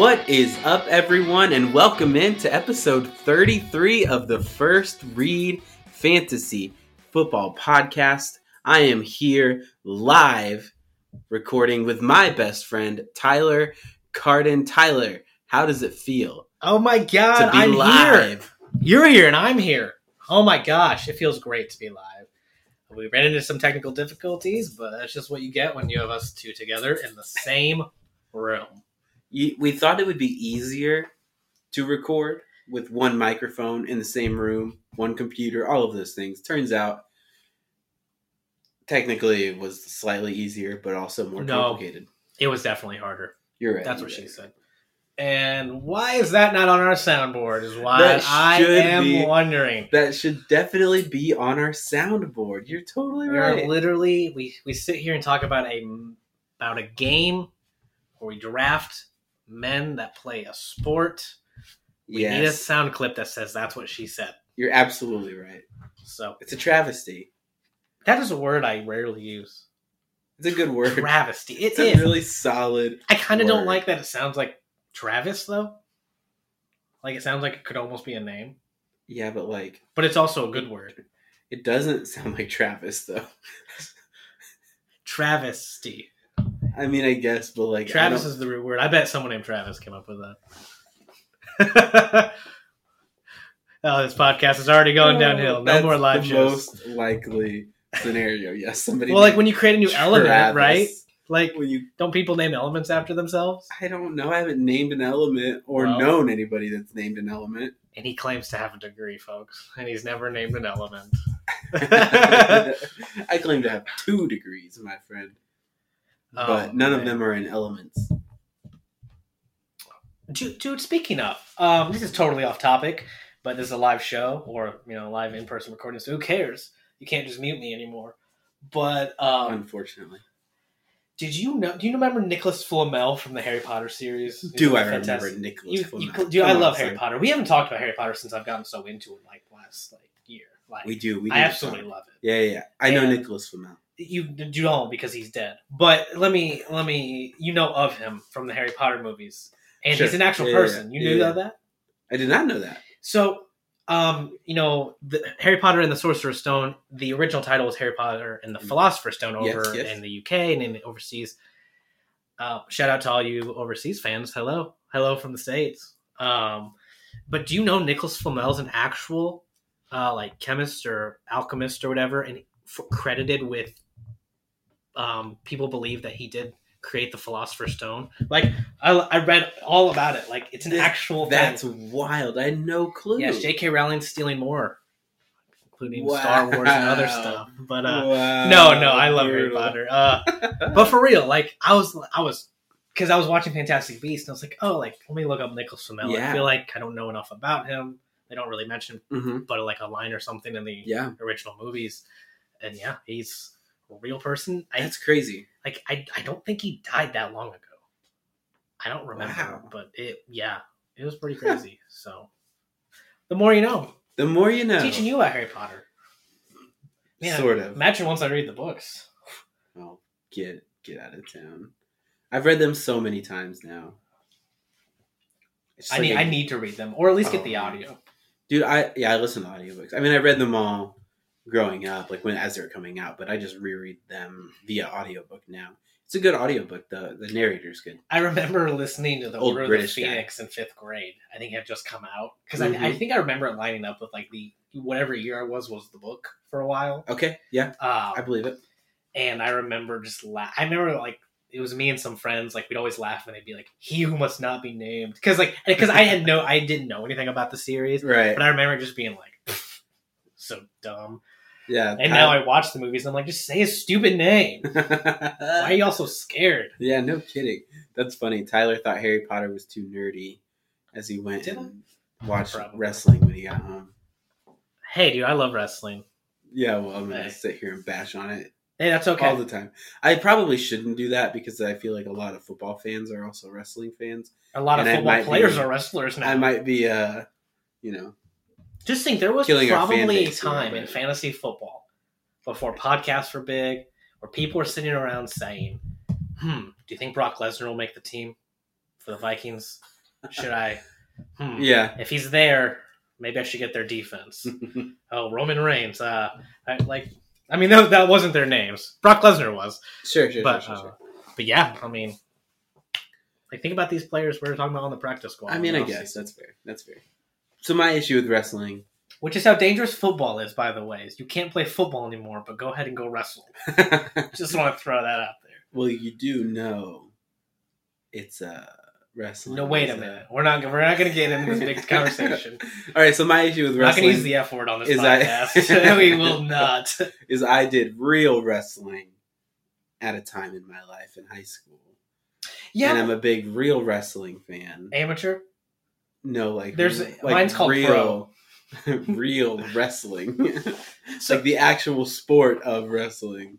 What is up, everyone, and welcome in to episode 33 of the First Read Fantasy Football Podcast. I am here live recording with my best friend, Tyler Carden. Tyler, how does it feel Oh my to god, be I'm here. You're here and I'm here. Oh my gosh, it feels great to be live. We ran into some technical difficulties, but that's just what you get when you have us two together in the same room. You- We thought it would be easier to record with one microphone in the same room, one computer, all of those things. Turns out, technically, it was slightly easier, but also more No. complicated. It was definitely harder. You're right. That's what she said. And why is that not on our soundboard? Is That I am be. wondering. That should definitely be on our soundboard. You're totally right. We right. are literally we we sit here and talk about a about a game where we draft men that play a sport. We need a sound clip that says that's what she said. you're absolutely right. So It's a travesty. that is a word I rarely use. It's a good word. Travesty. It It's is. a really solid. I kind of don't like that it sounds like Travis though. Like it sounds like it could almost be a name, Yeah, but like but it's also a good word. it doesn't sound like Travis though. Travesty. I mean, I guess, but like Travis is the root word. I bet someone named Travis came up with that. oh, this podcast is already going oh, downhill. No more live the shows. Most likely scenario. Yes, somebody. Well, like when you create a new element, right? Like, When you, don't people name elements after themselves? I don't know. I haven't named an element or Well- known anybody that's named an element. And he claims to have a degree, folks, and he's never named an element. I claim to have two degrees, my friend, but Oh, none of them are in elements. Dude, dude, speaking of, um, this is totally off topic, but this is a live show or you know live in person recording, so who cares? You can't just mute me anymore. But um, Unfortunately, did you know? Do you remember Nicholas Flamel from the Harry Potter series? He's do I fantastic- remember Nicholas? Flamel? dude, I love. Harry Potter. We haven't talked about Harry Potter since I've gotten so into it, like last like year. Like We do. We do I absolutely love it. Yeah, yeah, yeah. I know And- Nicholas Flamel. You you don't because he's dead. But let me let me you know of him from the Harry Potter movies, and Sure. he's an actual Yeah, person. yeah. You knew yeah. that? I did not know that. So, um, you know, the Harry Potter and the Sorcerer's Stone. The original title was Harry Potter and the Philosopher's Stone Mm. Yes, over yes. in the UK and in the overseas. Uh, shout out to all you overseas fans. Hello, hello from the states. Um, but do you know Nicholas Flamel is an actual uh, like chemist or alchemist or whatever, and f- credited with um, people believe that he did create the Philosopher's Stone. Like I, I read all about it. Like it's an This- actual thing. That's wild. I had no clue. Yes, J.K. Rowling's stealing more, including Wow. Star Wars and other stuff. But uh, Wow, no, no, I love Harry. Potter. Uh, but for real, like I was, I was, because I was watching Fantastic Beasts, and I was like, oh, like let me look up Nicholas Flamel. Yeah. I feel like I don't know enough about him. They don't really mention, Mhm. but like a line or something in the Yeah, original movies. And yeah, he's real person. I that's crazy. like. I, I don't think he died that long ago. I don't remember, Wow. but it, yeah, it was pretty crazy. so, the more you know. The more you know. teaching you about Harry Potter. Man, sort of. Imagine once I read the books. Oh, get get out of town. I've read them so many times now. I like need a- I need to read them, or at least get Oh, the audio. dude. I yeah, I listen to audiobooks. I mean, I read them all growing up, like when as they were coming out, but I just reread them via audiobook now. It's a good audiobook. The the narrator's good. I remember listening to the Old Order British of the guy. Phoenix in fifth grade. I think it had just come out because Mhm. I, I think I remember it lining up with like the whatever year I was was the book for a while. Okay, yeah, Um, I believe it. and I remember just la- I remember like it was me and some friends like we'd always laugh and they'd be like he who must not be named because like because I had no I didn't know anything about the series Right. but I remember just being like so dumb Yeah. And now I watch the movies. I'm like, just say his stupid name. Why are y'all so scared? Yeah, no kidding. That's funny. Tyler thought Harry Potter was too nerdy as he went Did and watched Probably. wrestling when he got home. Hey, dude, I love wrestling. Yeah, well, I'm gonna sit here and bash on it Hey, that's okay. all the time. I probably shouldn't do that because I feel like a lot of football fans are also wrestling fans. a lot of football players be- are wrestlers now. I might be, uh, you know, Just think there was Killing probably a time in fantasy football before podcasts were big where people were sitting around saying, hmm, do you think Brock Lesnar will make the team for the Vikings. Should I? Hmm. Yeah. If he's there, maybe I should get their defense. oh, Roman Reigns. Uh, I, like, I mean, that, that wasn't their names. Brock Lesnar was, sure, sure, but sure, sure, uh, sure. but yeah, I mean, like think about these players we are talking about on the practice squad. I mean, I guess offseason. that's fair. That's fair. So my issue with wrestling. which is how dangerous football is, by the way. Is you can't play football anymore, but go ahead and go wrestle. Just want to throw that out there. well, you do know it's uh wrestling. No, wait a minute. We're not. We're not going to get into this big conversation. All right, so my issue with We're not going to use the F word on this is I- podcast. we will not. is I did real wrestling at a time in my life in high school, Yeah. and I'm a big real wrestling fan. amateur. No, like There's- like mine's called real, real wrestling, So, like the actual sport of wrestling.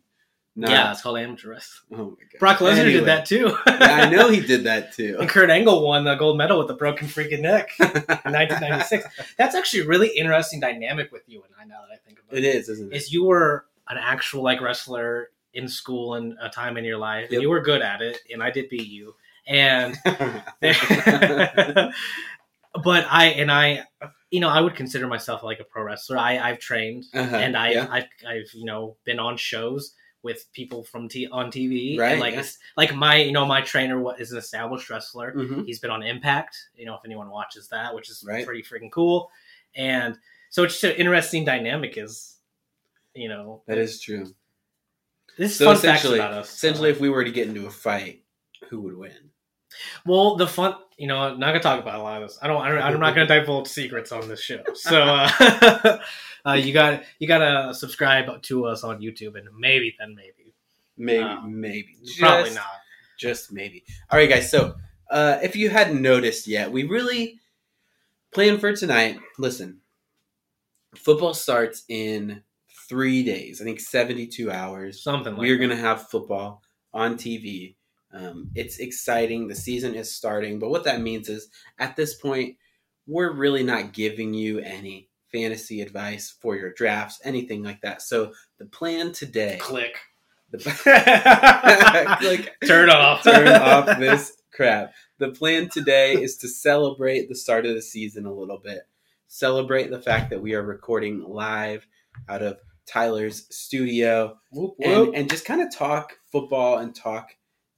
Not, yeah, it's called amateur wrestling. Oh my god. Brock Lesnar Anyway. did that too. Yeah, I know he did that too. And Kurt Angle won the gold medal with a broken freaking neck in 1996. That's actually a really interesting dynamic with you and I. Now that I think about it, it is, isn't it? is you were an actual like wrestler in school and a time in your life, Yep. and you were good at it, and I did beat you. And but I and I, you know, I would consider myself like a pro wrestler. I I've trained Uh-huh, and I yeah. I've, I've you know been on shows with people from t- on TV. Right, And like yeah. like my you know my trainer is an established wrestler. Mhm. He's been on Impact. You know if anyone watches that, which is Right. pretty freaking cool. And so it's just an interesting dynamic. Is you know That is true. this is So essentially, about us. essentially, if we were to get into a fight, who would win? Well, the fun, you know, I'm not gonna talk about a lot of this. I don't. I don't I'm not gonna divulge secrets on this show. So uh, uh, you got you gotta subscribe to us on YouTube, and maybe then maybe Maybe, Uh, maybe, probably not. Just maybe. All right, guys. So, uh, if you hadn't noticed yet, we really plan for tonight. Listen, football starts in three days. I think seventy-two hours. Something like that. we are that. going to have football on TV. Um, it's exciting. The season is starting, but what that means is at this point, we're really not giving you any fantasy advice for your drafts, anything like that. So the plan today, click. the, Click. Turn off. turn off this crap. The plan today is to celebrate the start of the season a little bit. Celebrate the fact that we are recording live out of Tyler's studio Whoop, and, and just kind of talk football and talk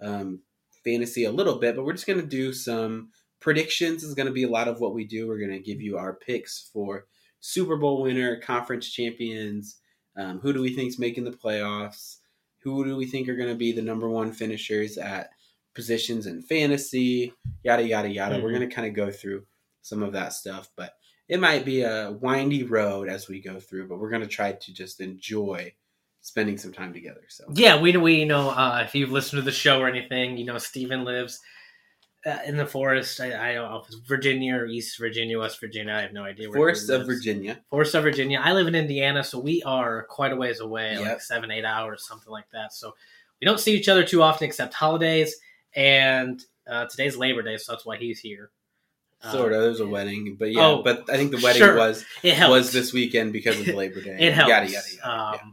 um, fantasy a little bit. But we're just going to do some predictions. Is going to be a lot of what we do. We're going to give you our picks for Super Bowl winner, conference champions. Um, who do we think is making the playoffs? Who do we think are going to be the number one finishers at positions in fantasy? Yada yada yada. We're Mhm. going to kind of go through some of that stuff, but it might be a windy road as we go through. But we're going to try to just enjoy spending some time together. So Yeah, we we know uh, if you've listened to the show or anything, you know Stephen lives uh, in the forest. I, I don't know if it's Virginia or East Virginia, West Virginia. I have no idea where. Forest of. Virginia. Forest of Virginia. I live in Indiana, so we are quite a ways away, Yep. like seven, eight hours, something like that. So we don't see each other too often except holidays. And uh, today's Labor Day, so that's why he's here. Sort of. There's a wedding, but yeah. oh, but I think the wedding sure. was It was this weekend because of Labor Day. It helps. Yada yada yada. yeah.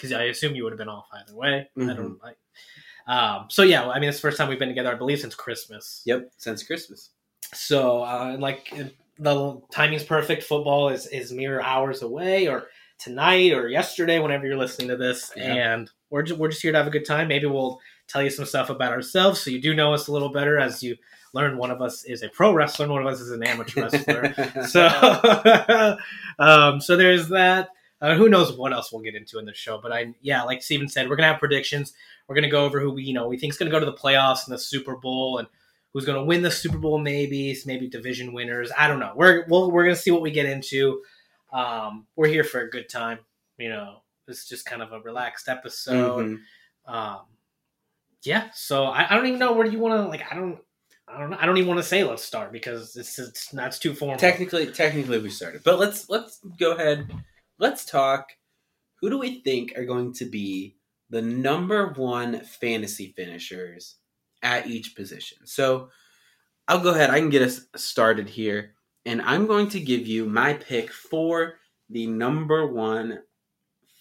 Because I assume you would have been off either way. I Mhm. don't. I, um, so yeah, I mean, it's the first time we've been together, I believe, since Christmas. Yep, since Christmas. So, uh, like, the timing's perfect. Football is is mere hours away, or tonight, or yesterday, whenever you're listening to this, Yeah. and we're just, we're just here to have a good time. Maybe we'll tell you some stuff about ourselves, so you do know us a little better as you learn. One of us is a pro wrestler, and one of us is an amateur wrestler. so um, so there's that uh, who knows what else we'll get into in the show but i yeah like steven said we're gonna have predictions we're gonna go over who we you know we think is gonna go to the playoffs and the super bowl and who's gonna win the super bowl maybe maybe division winners i don't know we're we'll, we're gonna see what we get into um, we're here for a good time you know it's just kind of a relaxed episode Mhm. um, yeah so I, I don't even know where do you want to like i don't I don't. I don't even want to say let's start because it's it's that's too formal. Technically, technically, we started, but let's let's go ahead. Let's talk. Who do we think are going to be the number one fantasy finishers at each position? So, I'll go ahead. I can get us started here, and I'm going to give you my pick for the number one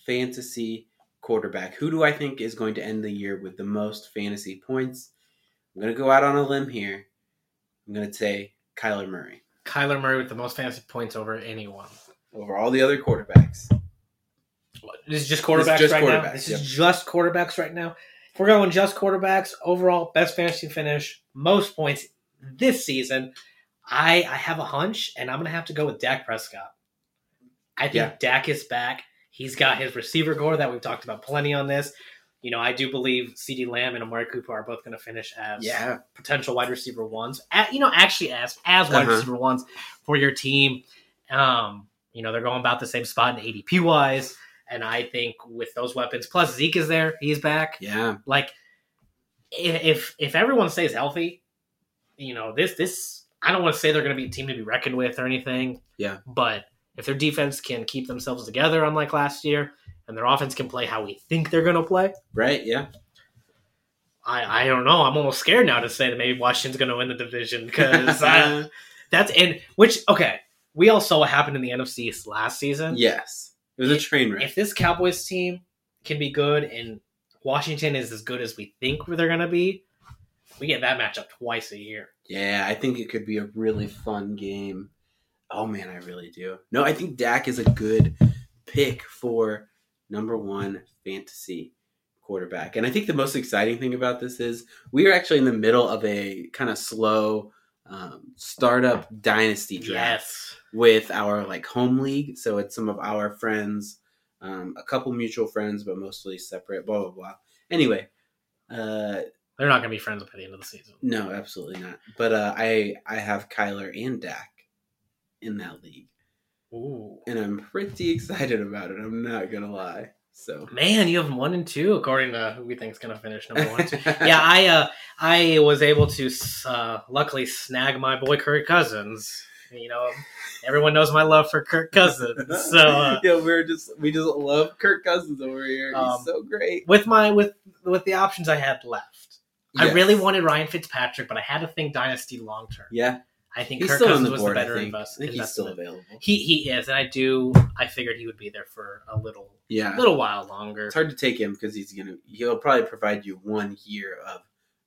fantasy quarterback. Who do I think is going to end the year with the most fantasy points? I'm going to go out on a limb here, I'm going to say Kyler Murray Kyler Murray with the most fantasy points over anyone. Over all the other quarterbacks. This is just quarterbacks just right now. This yep. is just quarterbacks right now. If we're going just quarterbacks, overall best fantasy finish, most points this season. I I have a hunch, and I'm gonna have to go with Dak Prescott. I think Yeah. Dak is back. He's got his receiver core that we've talked about plenty on this. You know, I do believe CeeDee Lamb and Amari Cooper are both going to finish as Yeah. potential wide receiver ones. At, you know, actually as as wide Uh-huh. receiver ones for your team. Um, you know, they're going about the same spot in ADP wise. And I think with those weapons, plus Zeke is there, he's back. Yeah. Like, if if, everyone stays healthy, you know this this I don't want to say they're going to be a team to be reckoned with or anything. Yeah. but if their defense can keep themselves together, unlike last year, and their offense can play how we think they're going to play, Right? Yeah. I I don't know. I'm almost scared now to say that maybe Washington's going to win the division because uh, that's and which okay. We all saw what happened in the NFC last season. yes. It was a train wreck. if this Cowboys team can be good and Washington is as good as we think they're going to be, we get that matchup twice a year. Yeah, I think it could be a really fun game. Oh man, I really do. No, I think Dak is a good pick for number one fantasy quarterback. And I think the most exciting thing about this is we are actually in the middle of a kind of slow um, startup dynasty draft Yes. with our like home league. So it's some of our friends, um, a couple mutual friends, but mostly separate. Blah blah blah. Anyway, uh, They're not going to be friends by the end of the season. no, absolutely not. But uh, I I have Kyler and Dak in that league, Ooh. and I'm pretty excited about it. I'm not gonna lie. So Man, you have one and two according to who we think is going to finish number one. Yeah, I uh, I was able to uh, luckily snag my boy Kirk Cousins. You know, everyone knows my love for Kirk Cousins. So uh, yeah, we're just we just love Kirk Cousins over here. He's Um, so great. with my with with the options I had left, I really wanted Ryan Fitzpatrick, but I had to think dynasty long term. Yeah, I think he's Kirk Cousins the was board. the I better think. invest- I think he's still investment. available. He he is, and I do. I figured he would be there for a little Yeah, a little while longer. it's hard to take him because he's gonna he'll probably provide you one year of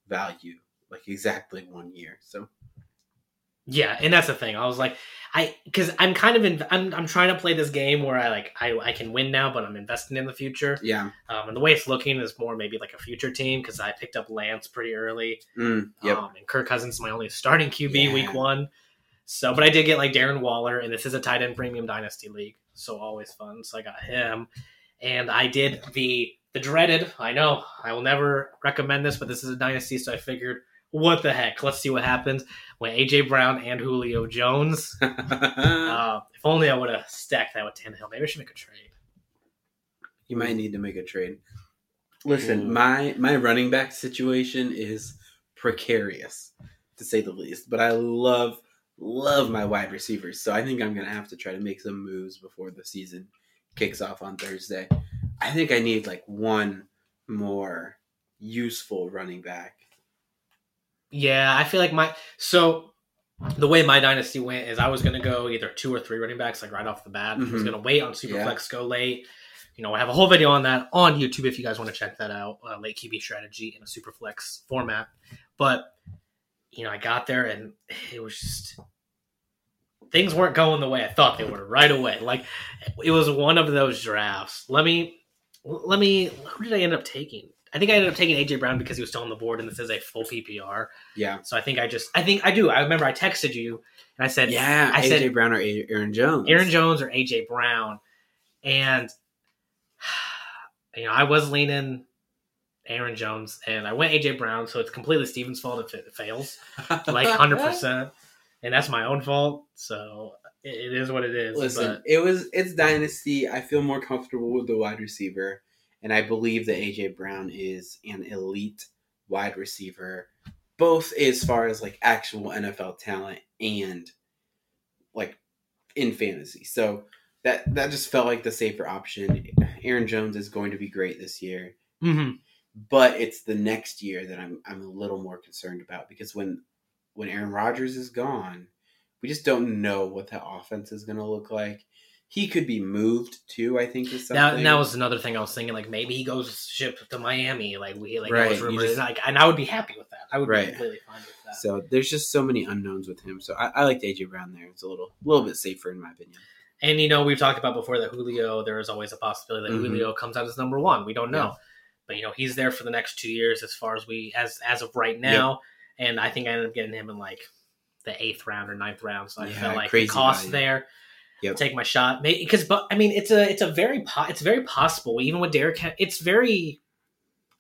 value, like exactly one year. So Yeah, and that's the thing. I was like, I because I'm kind of in. I'm I'm trying to play this game where I like I I can win now, but I'm investing in the future. yeah, Um, and the way it's looking is more maybe like a future team because I picked up Lance pretty early. mm, yep. Um, and Kirk Cousins is my only starting QB Yeah. week one. So, but I did get like Darren Waller, and this is a tight end premium dynasty league, so always fun. So I got him, and I did the the dreaded. I know I will never recommend this, but this is a dynasty, so I figured, what the heck? Let's see what happens when AJ Brown and Julio Jones. Uh, if only I would have stacked that with Tannehill. Maybe I should make a trade. You might need to make a trade. Listen, Ooh. my my running back situation is precarious to say the least, but I love love my wide receivers. So I think I'm going to have to try to make some moves before the season kicks off on Thursday. I think I need like one more useful running back. Yeah, I feel like my so the way my dynasty went is I was going to go either two or three running backs like right off the bat. I was Mhm. going to wait on Superflex, Yeah. go late. You know, I have a whole video on that on YouTube if you guys want to check that out. Uh, late QB strategy in a Superflex format. But you know, I got there and it was just things weren't going the way I thought they were right away. Like it was one of those drafts. Let me let me who did I end up taking? I think I ended up taking AJ Brown because he was still on the board and this is a full PPR. Yeah. So I think I just I think I do. I remember I texted you and I said Yeah, I AJ said- Brown or Aaron Jones. Aaron Jones or AJ Brown. And you know, I was leaning Aaron Jones and I went AJ Brown, so it's completely Steven's fault if it fails. Like hundred percent. And that's my own fault. So it, it is what it is. Listen, but it was it's dynasty. I feel more comfortable with the wide receiver, and I believe that AJ Brown is an elite wide receiver, both as far as like actual NFL talent and like in fantasy. So that that just felt like the safer option. Aaron Jones is going to be great this year, Mhm. but it's the next year that I'm I'm a little more concerned about because when when Aaron Rodgers is gone, we just don't know what the offense is going to look like. He could be moved too. I think is That, something. that was another thing I was thinking. Like maybe he goes ship to Miami. Like we like Right, that you rumored. just- and, like, and I would be happy with that. I would Right. be completely fine with that. So there's just so many unknowns with him. So I, I like AJ Brown there. It's a little little bit safer in my opinion. And you know, we've talked about before that Julio. There is always a possibility that Mhm. Julio comes out as number one. We don't know, Yeah. but you know, he's there for the next two years as far as we as as of right now. And I think I ended up getting him in like the eighth round or ninth round. So I Yeah, felt like the cost value. there. Yep. Take my shot, because but I mean, it's a it's a very po- it's very possible. Even with Derrick, Hen- it's very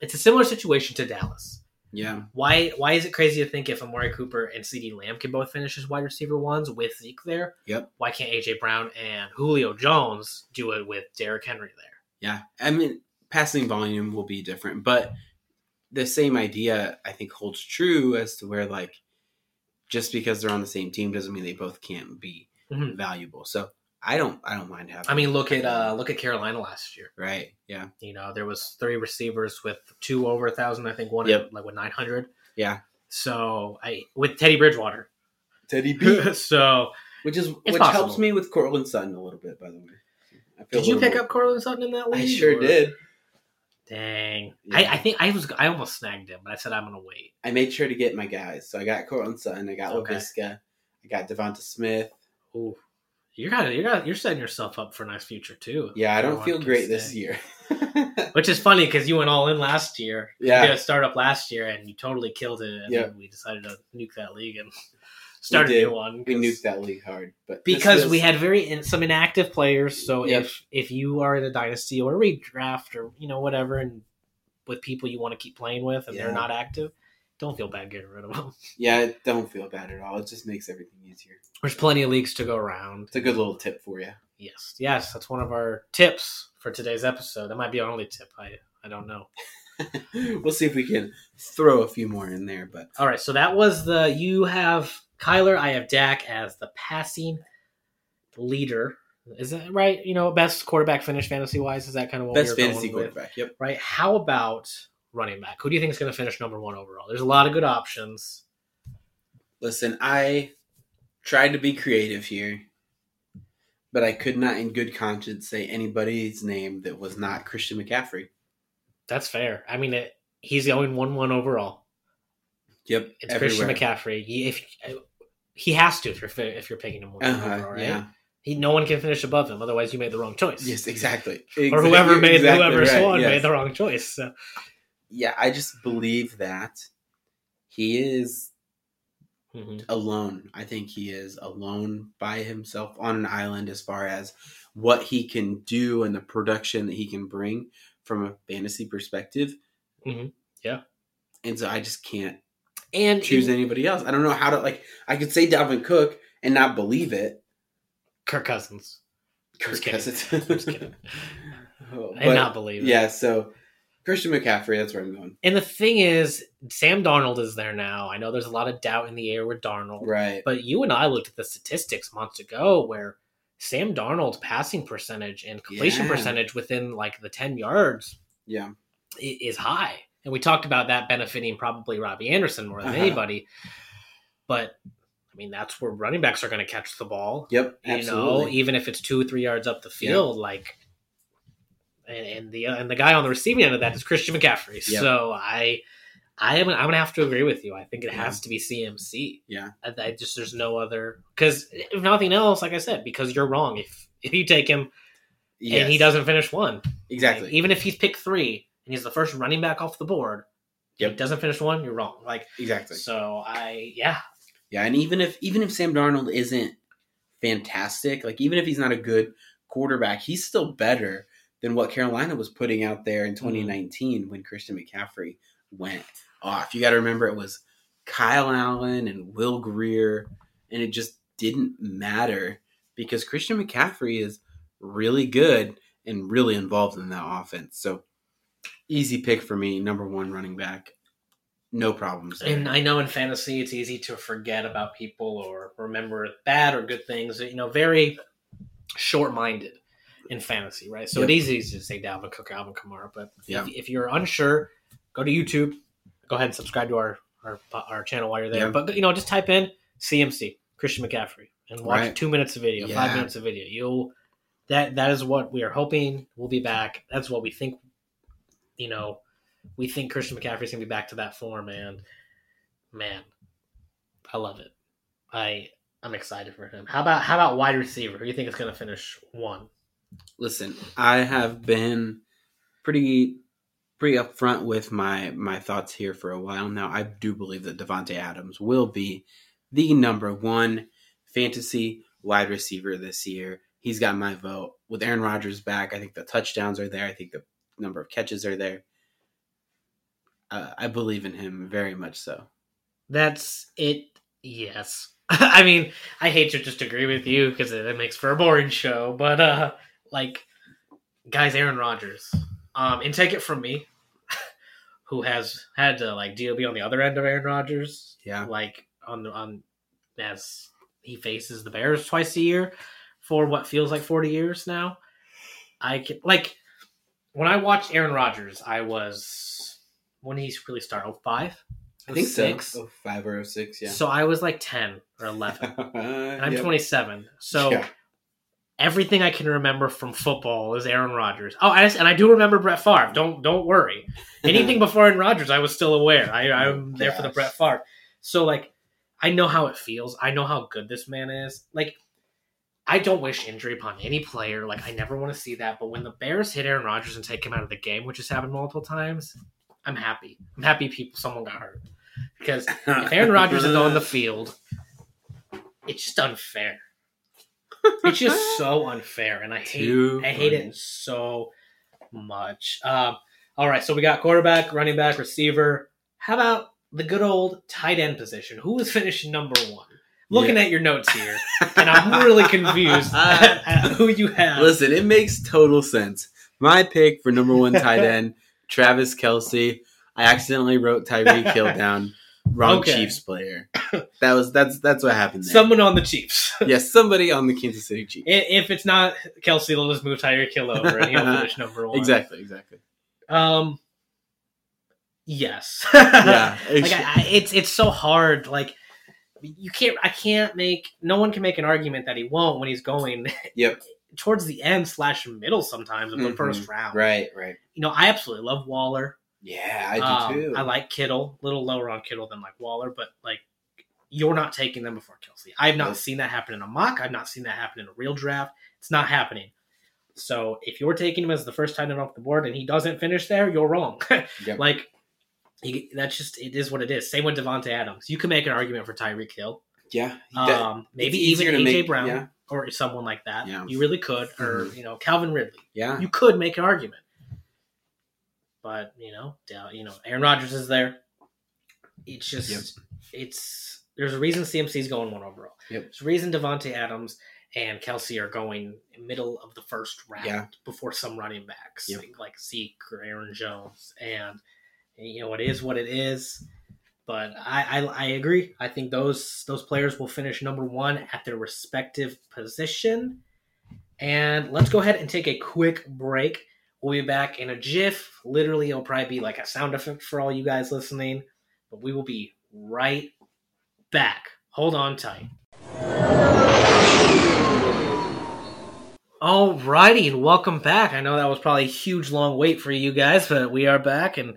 it's a similar situation to Dallas. Yeah. Why why is it crazy to think if Amari Cooper and CeeDee Lamb can both finish as wide receiver ones with Zeke there? Yep. Why can't AJ Brown and Julio Jones do it with Derrick Henry there? Yeah. I mean, passing volume will be different, but the same idea I think holds true as to where like just because they're on the same team doesn't mean they both can't be Mhm. valuable. So I don't I don't mind having I mean, look at uh look at Carolina last year. right. Yeah. You know, there was three receivers with two over a thousand. I think one Yep. at, like with nine hundred. Yeah. So I with Teddy Bridgewater. Teddy B. so which is which possible. helps me with Courtland Sutton a little bit, by the way. I feel did you pick more- up Courtland Sutton in that league? I sure or- did. Dang. Yeah. I, I think I was I almost snagged him, but I said I'm gonna wait. I made sure to get my guys. So I got Courtland Sutton, I got Okay. I got Devonta Smith. Ooh. You're kind of you're kinda, you're setting yourself up for a nice future too. Yeah, I don't feel great stay. this year. Which is funny because you went all in last year. Yeah. You did a startup last year and you totally killed it. And then we decided to nuke that league and start a new one. We nuked that league hard, but because was- we had very in, some inactive players. So Yep. if if you are in a dynasty or a redraft or you know whatever, and with people you want to keep playing with and they're not active, don't feel bad getting rid of them. yeah, don't feel bad at all. It just makes everything easier. There's plenty of leagues to go around. It's a good little tip for you. Yes, yes, that's one of our tips for today's episode. That might be our only tip. I I don't know. we'll see if we can throw a few more in there, but All right, so that was the you have Kyler, I have Dak as the passing leader. Is that right? You know, best quarterback finish fantasy wise. Is that kind of what best we fantasy going with? quarterback. Yep. right? How about running back? Who do you think is going to finish number one overall? There's a lot of good options. Listen, I tried to be creative here, but I could not, in good conscience, say anybody's name that was not Christian McCaffrey. That's fair. I mean, it, he's the only one one overall. Yep, It's everywhere. Christian McCaffrey. He, if he has to, if you're if you're picking him one Uh-huh, overall, right? Yeah. He, no one can finish above him. Otherwise, you made the wrong choice. Yes, exactly. Or whoever made Exactly whoever's right, one yes. made the wrong choice. So. Yeah, I just believe that he is Mhm. alone. I think he is alone by himself on an island as far as what he can do and the production that he can bring from a fantasy perspective. Mhm. Yeah. And so I just can't And choose in- anybody else. I don't know how to like I could say Dalvin Cook and not believe it. Kirk Cousins Kirk kidding. Cousins. Just kidding. Oh, and but, not believe it. yeah, so Christian McCaffrey, that's where I'm going. And the thing is, Sam Darnold is there now. I know there's a lot of doubt in the air with Darnold. Right. But you and I looked at the statistics months ago where Sam Darnold's passing percentage and completion Yeah. percentage within like the 10 yards Yeah. is high. And we talked about that benefiting probably Robbie Anderson more than Uh-huh. anybody. But I mean, that's where running backs are going to catch the ball. Yep. You know, Absolutely. even if it's two or three yards up the field, like, and, and the and the guy on the receiving end of that is Christian McCaffrey. Yep. So I, I am I'm gonna have to agree with you. I think it Yeah. has to be CMC. Yeah. I, I just there's no other because if nothing else, like I said, because you're wrong. If if you take him Yes. and he doesn't finish one, Exactly. like, even if he's picked three and he's the first running back off the board, Yep. he doesn't finish one, you're wrong. Like exactly. so, I yeah, Yeah, and even if even if Sam Darnold isn't fantastic, like even if he's not a good quarterback, he's still better than what Carolina was putting out there in mm-hmm. 2019 when Christian McCaffrey went off. You got to remember it was Kyle Allen and Will Grier, and it just didn't matter because Christian McCaffrey is really good and really involved in that offense. So easy pick for me, number one running back. No problems. there. And I know in fantasy it's easy to forget about people or remember bad or good things. You know, very short minded in fantasy, right? So Yep. it's easy to say Dalvin Cook, Alvin Kamara, but Yeah. if, if you're unsure, go to YouTube. Go ahead and subscribe to our our, our channel while you're there. Yeah. But you know, just type in CMC Christian McCaffrey and watch Right. two minutes of video, Yeah. five minutes of video. You'll that that is what we are hoping. We'll be back. That's what we think. You know, we think Christian McCaffrey's gonna be back to that form, and man, I love it. I I'm excited for him. How about how about wide receiver? Who do you think is going to finish one? Listen, I have been pretty pretty upfront with my my thoughts here for a while now. I do believe that Davante Adams will be the number one fantasy wide receiver this year. He's got my vote. With Aaron Rodgers back, I think the touchdowns are there. I think the number of catches are there. Uh, I believe in him very much so. That's it. Yes. I mean, I hate to just agree with you because it, makes for a boring show, but uh, like, guys, Aaron Rodgers. Um, and take it from me, who has had to like deal be on the other end of Aaron Rodgers, Yeah. like on on as he faces the Bears twice a year for what feels like forty years now. I can like when I watched Aaron Rodgers, I was when he really started 05? I think Six? so. Oh, five or oh six, yeah. So I was like 10 or 11. Uh, and I'm Yep. 27. So Yeah. everything I can remember from football is Aaron Rodgers. Oh, I, and I do remember Brett Favre. Don't don't worry. Anything before Aaron Rodgers, I was still aware. I, I'm oh, there for the Brett Favre. So like, I know how it feels. I know how good this man is. Like, I don't wish injury upon any player. Like, I never want to see that. But when the Bears hit Aaron Rodgers and take him out of the game, which has happened multiple times, I'm happy. I'm happy people someone got hurt because if Aaron Rodgers is on the field, it's just unfair. It's just so unfair, and I hate Too I hate funny. it so much. Um, all right, so we got quarterback, running back, receiver. How about the good old tight end position? Who is finishing number one? Looking at your notes here, and I'm really confused at, at who you have. Listen, it makes total sense. My pick for number one tight end, Travis Kelce. I accidentally wrote Tyreek Hill down. Wrong Okay. Chiefs player. That was that's that's what happened there. Someone on the Chiefs. yes, somebody on the Kansas City Chiefs. If it's not Kelce, they'll just move Tyreek Hill over, and he'll finish number one. Exactly, exactly. Um. Yes. Yeah, like I, I, it's it's so hard. Like you can't. I can't make. No one can make an argument that he won't when he's going Yep. towards the end slash middle sometimes of the Mhm. first round. Right, right. You know, I absolutely love Waller. Yeah, I do Um, too. I like Kittle. A little lower on Kittle than like Waller, but like you're not taking them before Kelce. I've not Nope. seen that happen in a mock. I've not seen that happen in a real draft. It's not happening. So if you're taking him as the first tight end off the board and he doesn't finish there, you're wrong. Yep. Like you, that's just it is what it is. Same with Davante Adams. You can make an argument for Tyreek Hill, yeah, that- um, maybe even AJ make- Brown Yeah, or someone like that. Yeah. You really could, or Mhm. you know Calvin Ridley. yeah. You could make an argument, but you know, you know, Aaron Rodgers is there. It's just Yep. it's there's a reason CMC's going one overall. Yep. There's a reason Davante Adams and Kelce are going middle of the first round Yeah. before some running backs Yep. like Zeke or Aaron Jones. And you know, it is what it is. But I, I I agree. I think those those players will finish number one at their respective position. And let's go ahead and take a quick break. We'll be back in a jiff. Literally, it'll probably be like a sound effect for all you guys listening. But we will be right back. Hold on tight. Alrighty, and welcome back. I know that was probably a huge long wait for you guys, but we are back and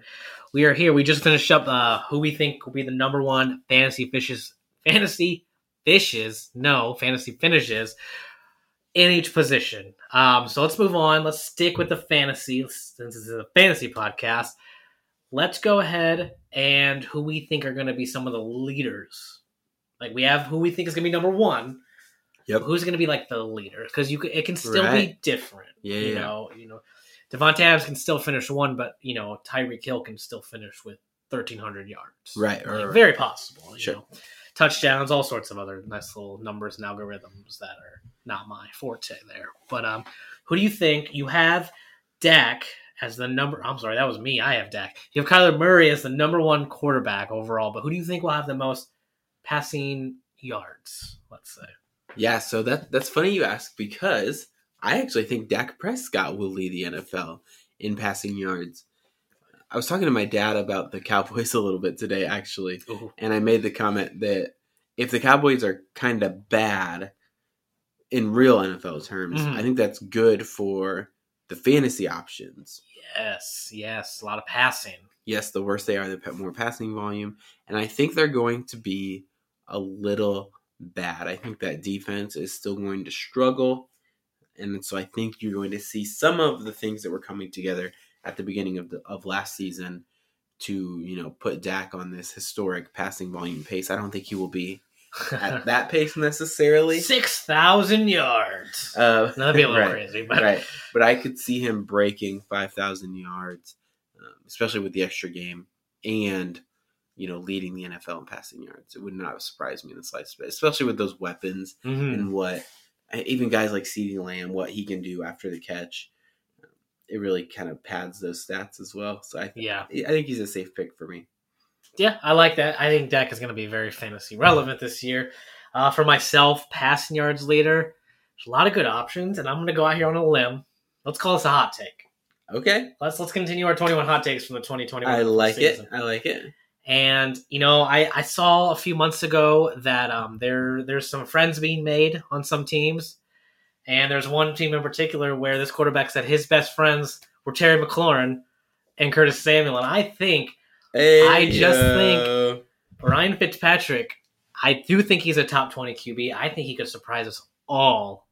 we are here. We just finished up uh, who we think will be the number one fantasy fishes, fantasy fishes, no fantasy finishes in each position. Um, so let's move on. Let's stick with the fantasy since this is a fantasy podcast. Let's go ahead and who we think are going to be some of the leaders. Like we have who we think is going to be number one. Yep. Who's going to be like the leader? Because you, it can still be different. Yeah, You yeah. know, you know, Davante Adams can still finish one, but you know, Tyreek Hill can still finish with thirteen hundred yards. Right, Like, right, very possible. You Sure. know, touchdowns, all sorts of other nice little numbers and algorithms that are not my forte there. But um, who do you think you have? Dak as the number. I'm sorry, that was me. I have Dak. You have Kyler Murray as the number one quarterback overall. But who do you think will have the most passing yards? Let's say. Yeah, so that that's funny you ask because I actually think Dak Prescott will lead the NFL in passing yards. I was talking to my dad about the Cowboys a little bit today, actually, Ooh. and I made the comment that if the Cowboys are kind of bad in real NFL terms, Mhm. I think that's good for the fantasy options. Yes, yes, a lot of passing. yes, the worse they are, the more passing volume, and I think they're going to be a little bad. I think that defense is still going to struggle, and so I think you're going to see some of the things that were coming together at the beginning of the of last season to you know put Dak on this historic passing volume pace. I don't think he will be at that pace necessarily. Six thousand yards. Uh, That'd be a little right, crazy, but right, but I could see him breaking five thousand yards, um, especially with the extra game and you know leading the NFL in passing yards. It would not surprise me in the slightest bit, especially with those weapons Mhm. and what even guys like CeeDee Lamb, what he can do after the catch. It really kind of pads those stats as well. So I, think, yeah, I think he's a safe pick for me. yeah, I like that. I think Dak is going to be very fantasy relevant this year. Uh, for myself, passing yards leader, there's a lot of good options, and I'm going to go out here on a limb. Let's call this a hot take. Okay, Let's let's continue our 21 hot takes from the 2021. I like season. it. I like it. And you know, I, I saw a few months ago that um, there there's some friends being made on some teams, and there's one team in particular where this quarterback said his best friends were Terry McLaurin and Curtis Samuel, and I think I just think Ryan Fitzpatrick, I do think he's a top 20 QB. I think he could surprise us all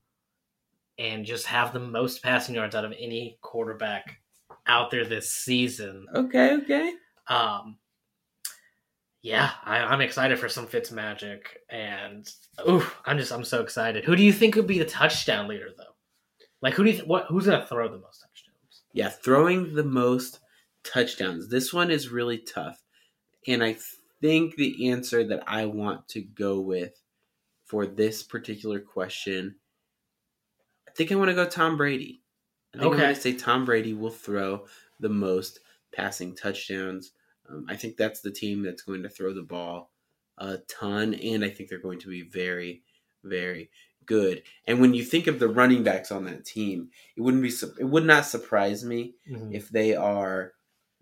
and just have the most passing yards out of any quarterback out there this season. Okay, okay. Um, yeah, I, I'm excited for some Fitz magic, and ooh, I'm just I'm so excited. Who do you think would be the touchdown leader though? Like who do you th- what who's gonna throw the most touchdowns? Yeah, throwing the most touchdowns. This one is really tough. And I think the answer that I want to go with for this particular question, I think I want to go Tom Brady. I think I'm going to say Tom Brady will throw the most passing touchdowns. Um, I think that's the team that's going to throw the ball a ton, and I think they're going to be very, very good. And when you think of the running backs on that team, it wouldn't be it would not surprise me if they are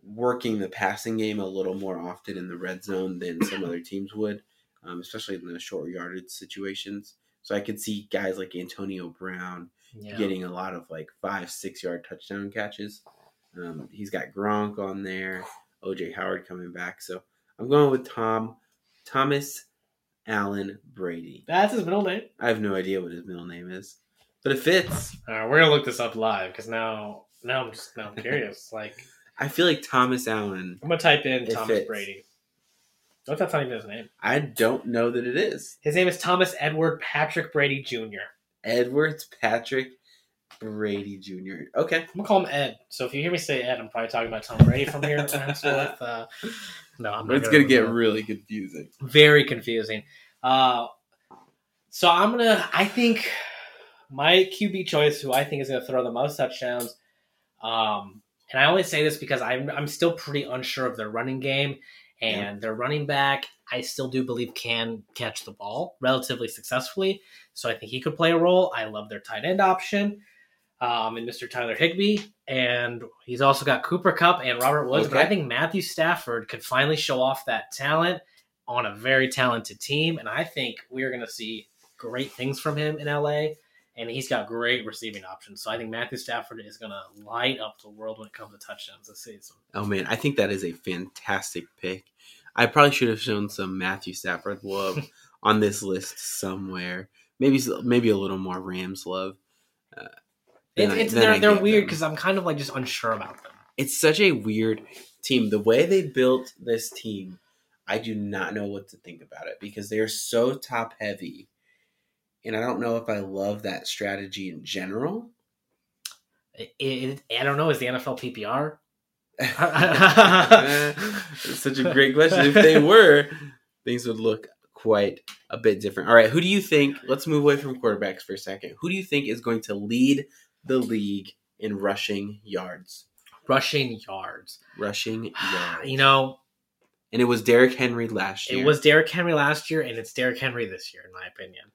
working the passing game a little more often in the red zone than some other teams would, um, especially in the short yardage situations. So I could see guys like Antonio Brown Yeah. getting a lot of like five, six yard touchdown catches. Um, he's got Gronk on there, OJ Howard coming back. So I'm going with Tom Thomas Allen Brady. That's his middle name. I have no idea what his middle name is, but it fits. We're gonna look this up live because now now I'm just now I'm curious. like I feel like Thomas Allen. I'm gonna type in Thomas fits. Brady. What's that not even his name? I don't know that it is. His name is Thomas Edward Patrick Brady Jr. Edwards Patrick Brady Jr. Okay. I'm gonna call him Ed. So if you hear me say Ed, I'm probably talking about Tom Brady from here. henceforth. uh, no, I'm not it's going to get really confusing. very confusing. Uh, so I'm gonna. I think my QB choice, who I think is gonna throw the most touchdowns, um, and I only say this because I'm I'm still pretty unsure of their running game and their running back. I still do believe can catch the ball relatively successfully, so I think he could play a role. I love their tight end option. Um, and Mr. Tyler Higbee, and he's also got Cooper Kupp and Robert Woods. But I think Matthew Stafford could finally show off that talent on a very talented team, and I think we're going to see great things from him in LA. And he's got great receiving options, so I think Matthew Stafford is going to light up the world when it comes to touchdowns this season. Oh, man. I think that is a fantastic pick. I probably should have shown some Matthew Stafford love on this list somewhere. Maybe maybe a little more Rams love. Uh, It, I- it's they're, they're weird because I'm kind of like just unsure about them. It's such a weird team. The way they built this team, I do not know what to think about it because they are so top heavy. And I don't know if I love that strategy in general. It, it, I don't know. Is the NFL PPR? It's such a great question. If they were, things would look quite a bit different. All right, who do you think? Let's move away from quarterbacks for a second. Who do you think is going to lead the league in rushing yards? Rushing yards. Rushing yards. You know, and it was Derrick Henry last year. It was Derrick Henry last year, and it's Derrick Henry this year, in my opinion.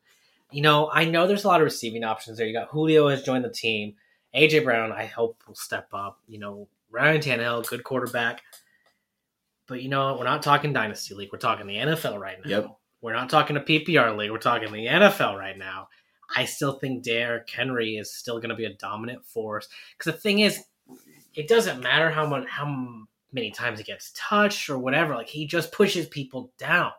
You know, I know there's a lot of receiving options there. You got Julio has joined the team. AJ Brown, I hope will step up. You know, Ryan Tannehill, good quarterback. But you know, we're not talking dynasty league. We're talking the NFL right now. Yep. We're not talking a PPR league. We're talking the NFL right now. I still think Derrick Henry is still going to be a dominant force. Because the thing is, it doesn't matter how much how many times he gets touched or whatever. Like he just pushes people down.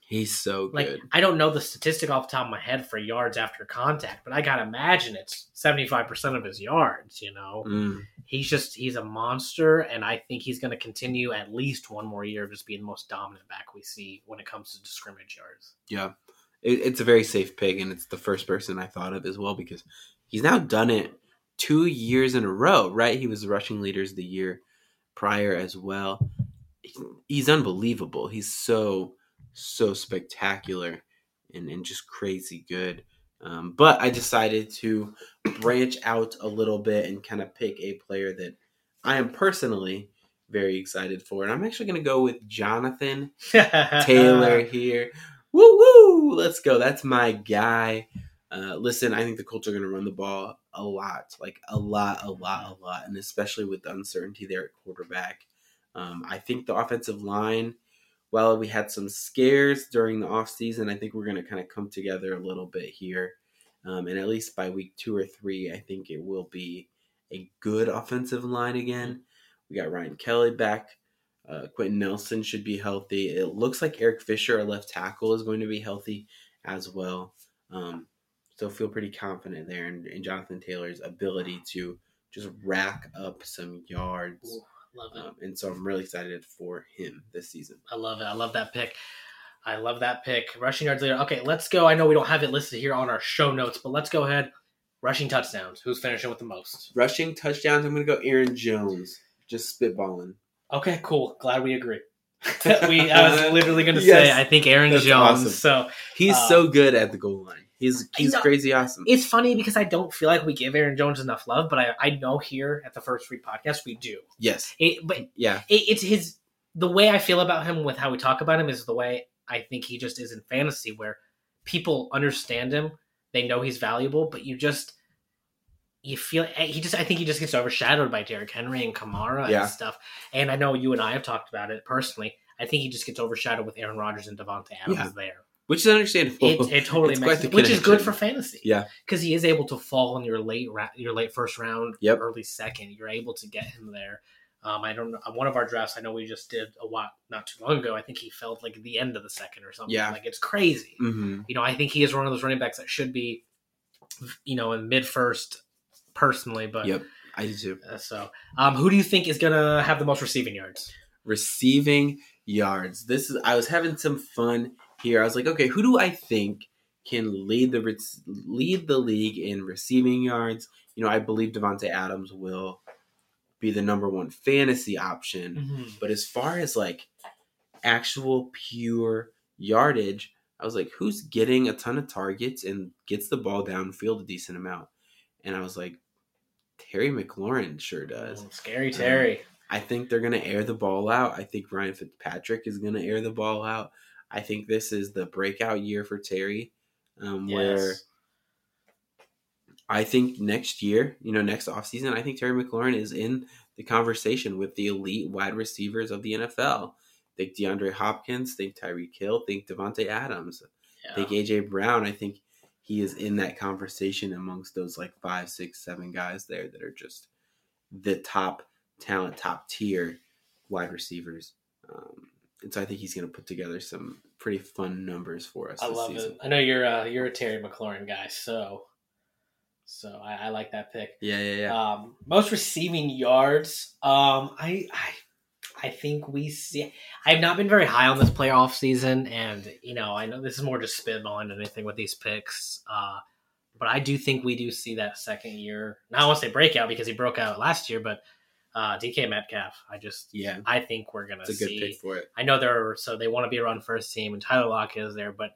He's so Like good. I don't know the statistic off the top of my head for yards after contact, but I gotta imagine it's seventy five percent of his yards. You know, Mm, he's just he's a monster, and I think he's going to continue at least one more year of just being the most dominant back we see when it comes to scrimmage yards. yeah, it, it's a very safe pick, and it's the first person I thought of as well because he's now done it two years in a row. Right? He was rushing leaders the year prior as well. He- He's unbelievable. He's so so spectacular and, and just crazy good. Um, but I decided to branch out a little bit and kind of pick a player that I am personally very excited for. And I'm actually going to go with Jonathan Taylor here. Woo woo! Let's go. That's my guy. Uh, listen, I think the Colts are going to run the ball a lot, like a lot, a lot, a lot, and especially with the uncertainty there at quarterback. Um, I think the offensive line, well, we had some scares during the offseason. I think we're going to kind of come together a little bit here. Um, and at least by week two or three, I think it will be a good offensive line again. We got Ryan Kelly back. Uh, Quenton Nelson should be healthy. It looks like Eric Fisher, our left tackle, is going to be healthy as well. Um, so feel pretty confident there in, in Jonathan Taylor's ability to just rack up some yards. Ooh, love it. Um, and so I'm really excited for him this season. I love it. I love that pick. I love that pick. Rushing yards later. Okay, let's go. I know we don't have it listed here on our show notes, but let's go ahead. Rushing touchdowns. Who's finishing with the most? Rushing touchdowns, I'm going to go Aaron Jones. Just spitballing. Okay, cool. Glad we agree. we I was literally going to Yes. say I think Aaron Jones. awesome. So He's Uh, so good at the goal line. He's he's crazy awesome. it's funny because I don't feel like we give Aaron Jones enough love, but I, I know here at the First Read Podcast we do. yes. It, but Yeah. it, it's his the way I feel about him with how we talk about him is the way I think he just is in fantasy, where people understand him, they know he's valuable, but you just you feel he just I think he just gets overshadowed by Derrick Henry and Kamara Yeah. and stuff. And I know you and I have talked about it personally. I think he just gets overshadowed with Aaron Rodgers and Davante Adams Yeah. there. Which is understandable. It, it totally It's makes the which is good for fantasy. Yeah. because he is able to fall in your late ra- your late first round, Yep. early second. You're able to get him there. Um, I don't know. One of our drafts, I know we just did a lot not too long ago. I think he fell like the end of the second or something. Yeah. like it's crazy. hmm You know, I think he is one of those running backs that should be, you know, in mid first personally. But Yep. I do too. uh, so, um, who do you think is gonna have the most receiving yards? Receiving yards. This is. I was having some fun here. I was like, okay, who do I think can lead the re- lead the league in receiving yards? You know, I believe Davante Adams will be the number one fantasy option. But as far as like actual pure yardage, I was like, who's getting a ton of targets and gets the ball downfield a decent amount? And I was like, Terry McLaurin sure does. Mm, Scary Terry. I think they're going to air the ball out. I think Ryan Fitzpatrick is going to air the ball out. I think this is the breakout year for Terry, um, where. I think next year, you know, next offseason, I think Terry McLaurin is in the conversation with the elite wide receivers of the NFL. Think DeAndre Hopkins, think Tyreek Hill, think Davante Adams, Yeah. think AJ Brown. I think he is in that conversation amongst those like five, six, seven guys there that are just the top talent, top tier wide receivers. Um, and so I think he's going to put together some pretty fun numbers for us. I love season. it. I know you're uh, you're a Terry McLaurin guy, so so I, I like that pick. Yeah, yeah, yeah. Um, most receiving yards. Um, I, I I think we see. I've not been very high on this playoff season, and you know, I know this is more just spitballing than anything with these picks. Uh, but I do think we do see that second year. Now I won't say breakout because he broke out last year, but uh, DK Metcalf. I just yeah, I think we're gonna it's a good see. pick for it. I know they're so they want to be around first team, and Tyler Lockett is there, but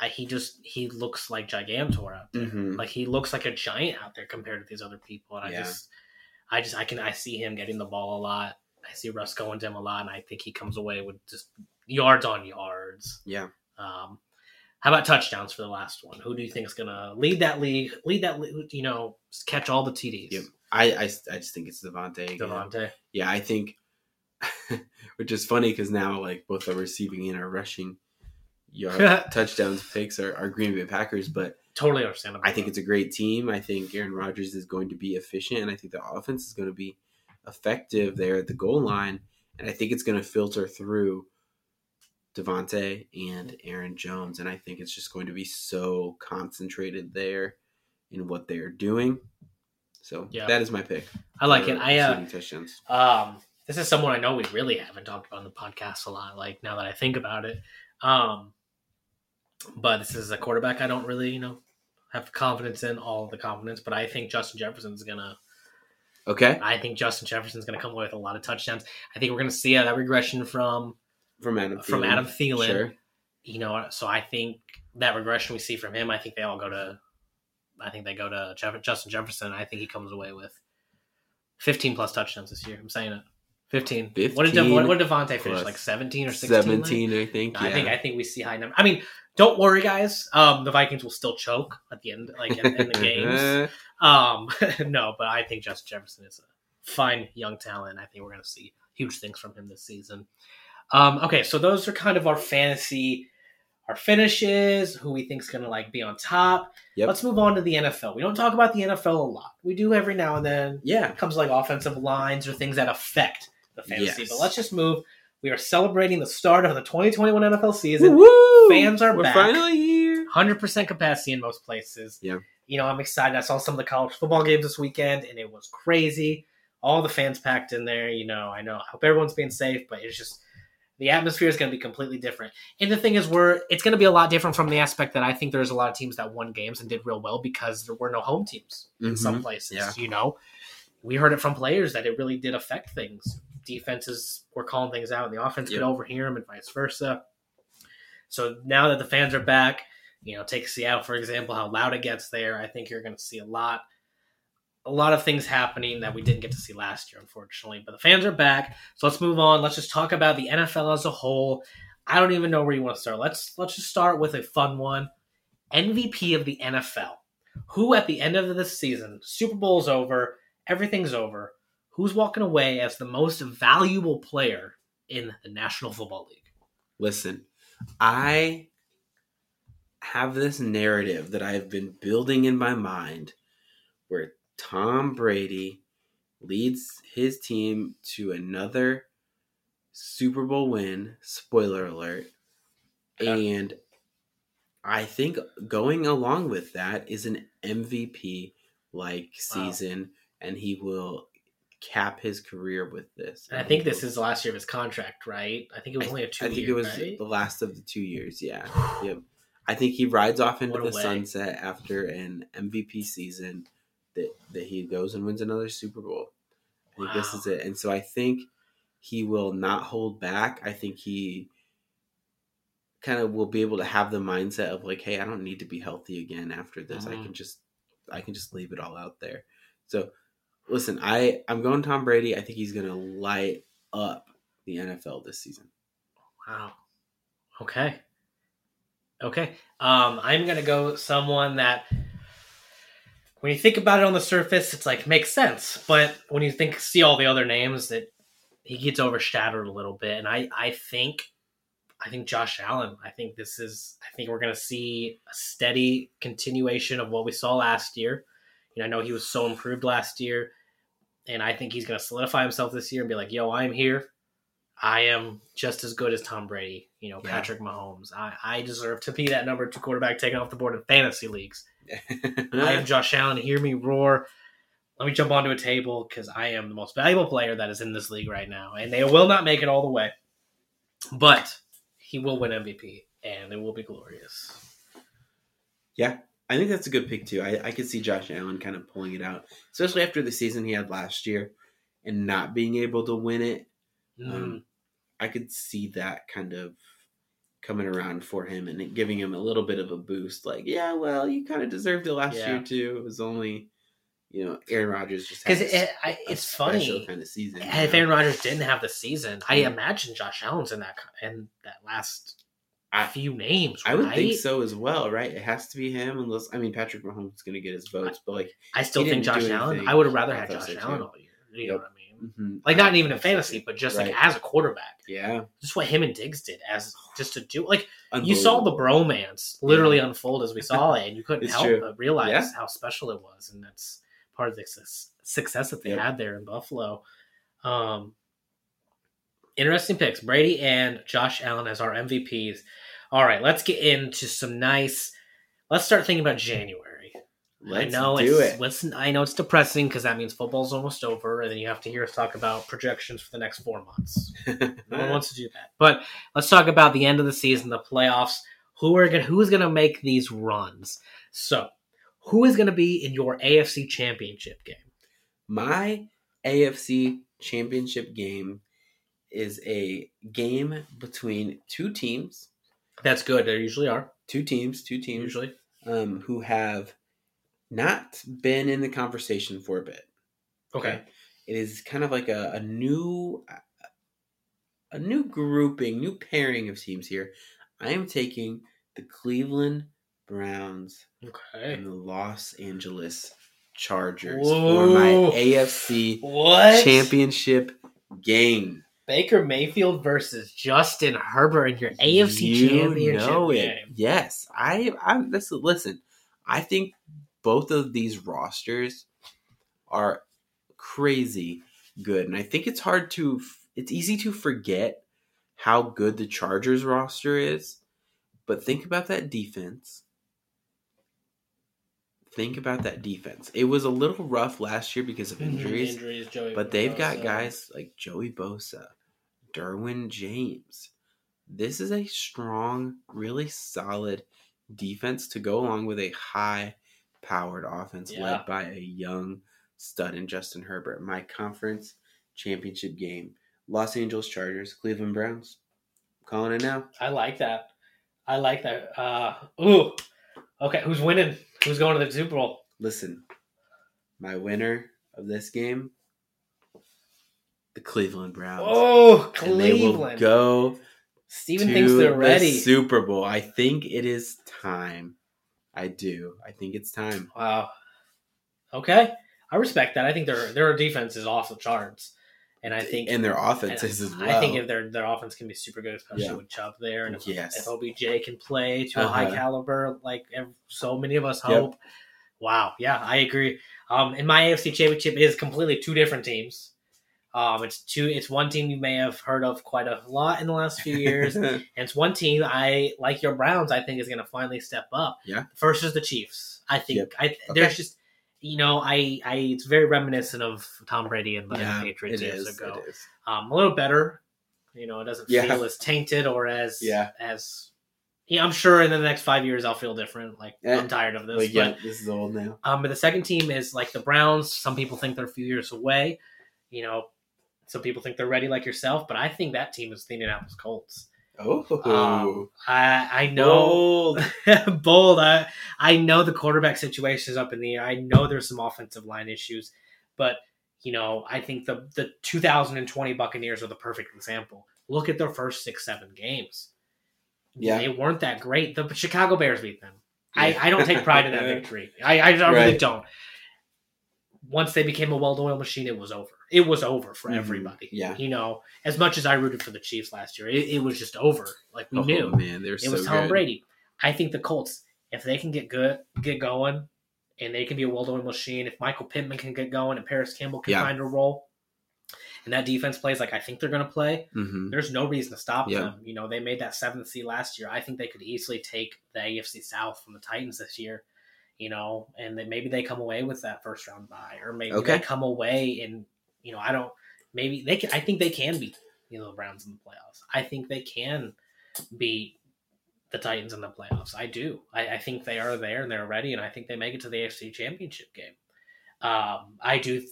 I, he just he looks like Gigantor out there. Mhm. Like he looks like a giant out there compared to these other people, and I Yeah. just, I just I can I see him getting the ball a lot. I see Russ going to him a lot, and I think he comes away with just yards on yards. Yeah. Um, how about touchdowns for the last one? Who do you think is gonna lead that league? Lead that you know, catch all the TDs. Yep. I, I, I just think it's Davante. again. Davante. Yeah, I think, which is funny because now like both our receiving and our rushing yard touchdowns picks are, are Green Bay Packers, but Totally understandable. I think it's a great team. I think Aaron Rodgers is going to be efficient, and I think the offense is going to be effective there at the goal line, and I think it's going to filter through Davante and Aaron Jones, and I think it's just going to be so concentrated there in what they are doing. So Yeah. that is my pick. I like it. I uh, touchdowns. Um, this is someone I know we really haven't talked about on the podcast a lot. Like now that I think about it, um, but this is a quarterback I don't really, you know, have confidence in. All the confidence, but I think Justin Jefferson's gonna. Okay, I think Justin Jefferson's gonna come away with a lot of touchdowns. I think we're gonna see uh, that regression from from Adam from Adam Thielen. Sure. You know, so I think that regression we see from him. I think they all go to. I think they go to Jeff, Justin Jefferson. I think he comes away with fifteen plus touchdowns this year. I'm saying it. Fifteen. what did 15 what, what did Davante finish? Like seventeen or sixteen? Seventeen, I think. I think I think we see high number. I mean, don't worry, guys. Um, the Vikings will still choke at the end, like in, in the games. Um, no, but I think Justin Jefferson is a fine young talent. I think we're going to see huge things from him this season. Um, okay, so those are kind of our fantasy, our finishes, who we think is going to like be on top. Yep. Let's move on to the NFL. We don't talk about the NFL a lot. We do every now and then. yeah. It comes like offensive lines or things that affect the fantasy. Yes. But let's just move. We are celebrating the start of the 2021 NFL season. Woo! Fans are We're back. finally here. Hundred percent capacity in most places. Yeah. You know, I'm excited. I saw some of the college football games this weekend, and it was crazy. All the fans packed in there. You know, I know. I hope everyone's being safe, but it's just the atmosphere is going to be completely different. And the thing is, we're it's going to be a lot different from the aspect that I think there's a lot of teams that won games and did real well because there were no home teams in some Mhm. places. Yeah. You know, we heard it from players that it really did affect things. Defenses were calling things out, and the offense Yep. could overhear them, and vice versa. So now that the fans are back, you know, take Seattle for example, how loud it gets there. I think you're going to see a lot, a lot of things happening that we didn't get to see last year, unfortunately. But the fans are back, so let's move on. Let's just talk about the NFL as a whole. I don't even know where you want to start. Let's let's just start with a fun one. MVP of the NFL. Who at the end of this season, Super Bowl's over, everything's over. Who's walking away as the most valuable player in the National Football League? Listen, I have this narrative that I've been building in my mind where Tom Brady leads his team to another Super Bowl win. Spoiler alert. And I think going along with that is an MVP like Wow. season, and he will cap his career with this. And I think this is the last year of his contract, right? I think it was I- only a two I think year, it was right? the last of the two years. Yeah, yep. I think he rides off into the way. sunset after an MVP season that that he goes and wins another Super Bowl. I think this is it, and so I think he will not hold back. I think he kind of will be able to have the mindset of like, hey, I don't need to be healthy again after this. I Mhm. can just I can just leave it all out there. So listen, I I'm going Tom Brady. I think he's going to light up the NFL this season. Wow. Okay. Okay. Um, I'm gonna go someone that when you think about it on the surface, it's like makes sense. But when you think see all the other names, that he gets overshadowed a little bit. And I, I think I think Josh Allen. I think this is I think we're gonna see a steady continuation of what we saw last year. You know, I know he was so improved last year. And I think he's gonna solidify himself this year and be like, yo, I'm here. I am just as good as Tom Brady, you know, Yeah. Patrick Mahomes. I, I deserve to be that number two quarterback taken off the board in fantasy leagues. I am Josh Allen. Hear me roar. Let me jump onto a table because I am the most valuable player that is in this league right now. And they will not make it all the way. But he will win MVP and it will be glorious. I think that's a good pick too. I, I could see Josh Allen kind of pulling it out, especially after the season he had last year and not being able to win it. Mm, Um, I could see that kind of coming around for him and it giving him a little bit of a boost. Like, yeah, well, you kind of deserved it last Yeah. year too. It was only, you know, Aaron Rodgers just Because it, it's funny. kind of season. If know? Aaron Rodgers didn't have the season, I imagine Josh Allen's in that in that last I- few names. I would think so as well, right? It has to be him, unless I mean Patrick Mahomes is going to get his votes, but like, I still think Josh Allen. I would have rather had Josh Allen too. all year. You know what I mean? mhm, Like not even in see fantasy, but just Right. like as a quarterback. yeah, Just what him and Diggs did as just to do like you saw the bromance literally unfold as we saw it, and you couldn't help true. but realize Yeah. how special it was, and that's part of the success, success that they Yep. had there in Buffalo. Um, interesting picks. Brady and Josh Allen as our MVPs. All right, let's get into some nice. Let's start thinking about January. Let's I know do it's, it. Listen, I know it's depressing because that means football's almost over, and then you have to hear us talk about projections for the next four months. No one wants to do that. But let's talk about the end of the season, the playoffs. Who are going? Who's going to make these runs? So, who is going to be in your AFC Championship game? My AFC championship game is a game between two teams, That's good. There usually are. two teams, two teams Usually, um, who have not been in the conversation for a bit. okay. It is kind of like a, a new a new grouping, new pairing of teams here. I am taking the Cleveland Browns Okay. and the Los Angeles Chargers Whoa. for my AFC What? championship game. Baker Mayfield versus Justin Herbert in your AFC You Championship know it. game. Yes, I. I'm. listen. Listen, I think both of these rosters are crazy good, and I think it's hard to. It's easy to forget how good the Chargers roster is, but think about that defense. Think about that defense. It was a little rough last year because of mm-hmm. injuries. Injuries, Joey. But they've got guys like Joey Bosa, Derwin James. This is a strong, really solid defense to go along with a high powered offense Yeah. led by a young stud in Justin Herbert. My conference championship game. Los Angeles Chargers, Cleveland Browns. calling it now. I like that. I like that. Uh, ooh. Okay, who's winning? Who's going to the Super Bowl? Listen, my winner of this game, the Cleveland Browns. Oh, and they will Cleveland. go Steven to thinks they're the ready. Super Bowl. I think it is time. I do. I think it's time. Wow. Okay, I respect that. I think their their defense is off the charts, and I think and their offense and is as well. I think if their their offense can be super good, especially Yeah. with Chubb there, and if, Yes. if OBJ can play to a high Uh-huh. caliber, like so many of us Yep. hope. Wow, yeah, I agree. Um, in my AFC Championship is completely two different teams. Um, it's two. It's one team you may have heard of quite a lot in the last few years, and it's one team I like. Your Browns, I think, is going to finally step up. Yeah. First is the Chiefs. I think. Yep. I Okay. there's just. You know, I, I, it's very reminiscent of Tom Brady and the yeah, Patriots years is. ago um, a little better. You know, it doesn't Yeah. feel as tainted or as Yeah. as. Yeah, I'm sure in the next five years I'll feel different. Like Eh, I'm tired of this. Like, yeah, this is old now. um, but the second team is like the Browns. Some people think they're a few years away. You know, some people think they're ready, like yourself. But I think that team is the Indianapolis Colts. Oh, Um, I I know Bold. bold. I I know the quarterback situation is up in the air. I know there's some offensive line issues, but you know I think the the 2020 Buccaneers are the perfect example. Look at their first six seven games. Yeah. they weren't that great. The Chicago Bears beat them. Yeah. I, I don't take pride in that victory. I, I really Right. don't. Once they became a well-oiled machine, it was over. It was over for Mhm. everybody. Yeah. you know, as much as I rooted for the Chiefs last year, it, it was just over. Like we Oh, knew man, they're it so was Tom good. Brady. I think the Colts, if they can get good, get going, and they can be a well-oiled machine, if Michael Pittman can get going and Parris Campbell can Yeah. find a role, and that defense plays like I think they're going to play, Mhm. there's no reason to stop them. You know, they made that seventh seed last year. I think they could easily take the AFC South from the Titans this year. You know, and then maybe they come away with that first round bye, or maybe Okay. they come away and you know I don't. Maybe they can. I think they can beat you know the Browns in the playoffs. I think they can beat the Titans in the playoffs. I do. I, I think they are there and they're ready, and I think they make it to the AFC Championship game. Um, I do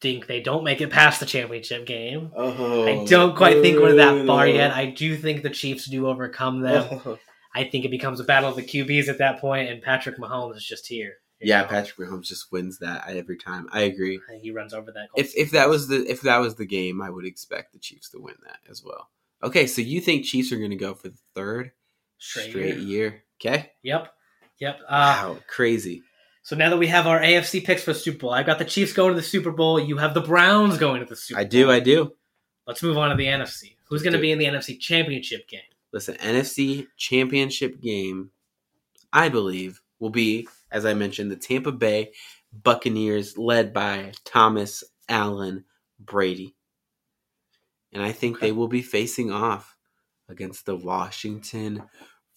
think they don't make it past the championship game. Oh, I don't quite think we're that far yet. I do think the Chiefs do overcome them. Oh. I think it becomes a battle of the QBs at that point, and Patrick Mahomes is just here. Yeah, know? Patrick Mahomes just wins that every time. I agree. he runs over that. If if that was the if that was the game, I would expect the Chiefs to win that as well. Okay, so you think Chiefs are going to go for the third straight, straight, year. year? Okay, Yep, yep. Uh, wow, crazy. So now that we have our AFC picks for the Super Bowl, I've got the Chiefs going to the Super Bowl. You have the Browns going to the Super I Bowl. do, I do. Let's move on to the NFC. Who's going to be in the NFC Championship game? Listen, NFC Championship game, I believe, will be as I mentioned the Tampa Bay Buccaneers, led by Thomas Allen Brady. and I think they will be facing off against the Washington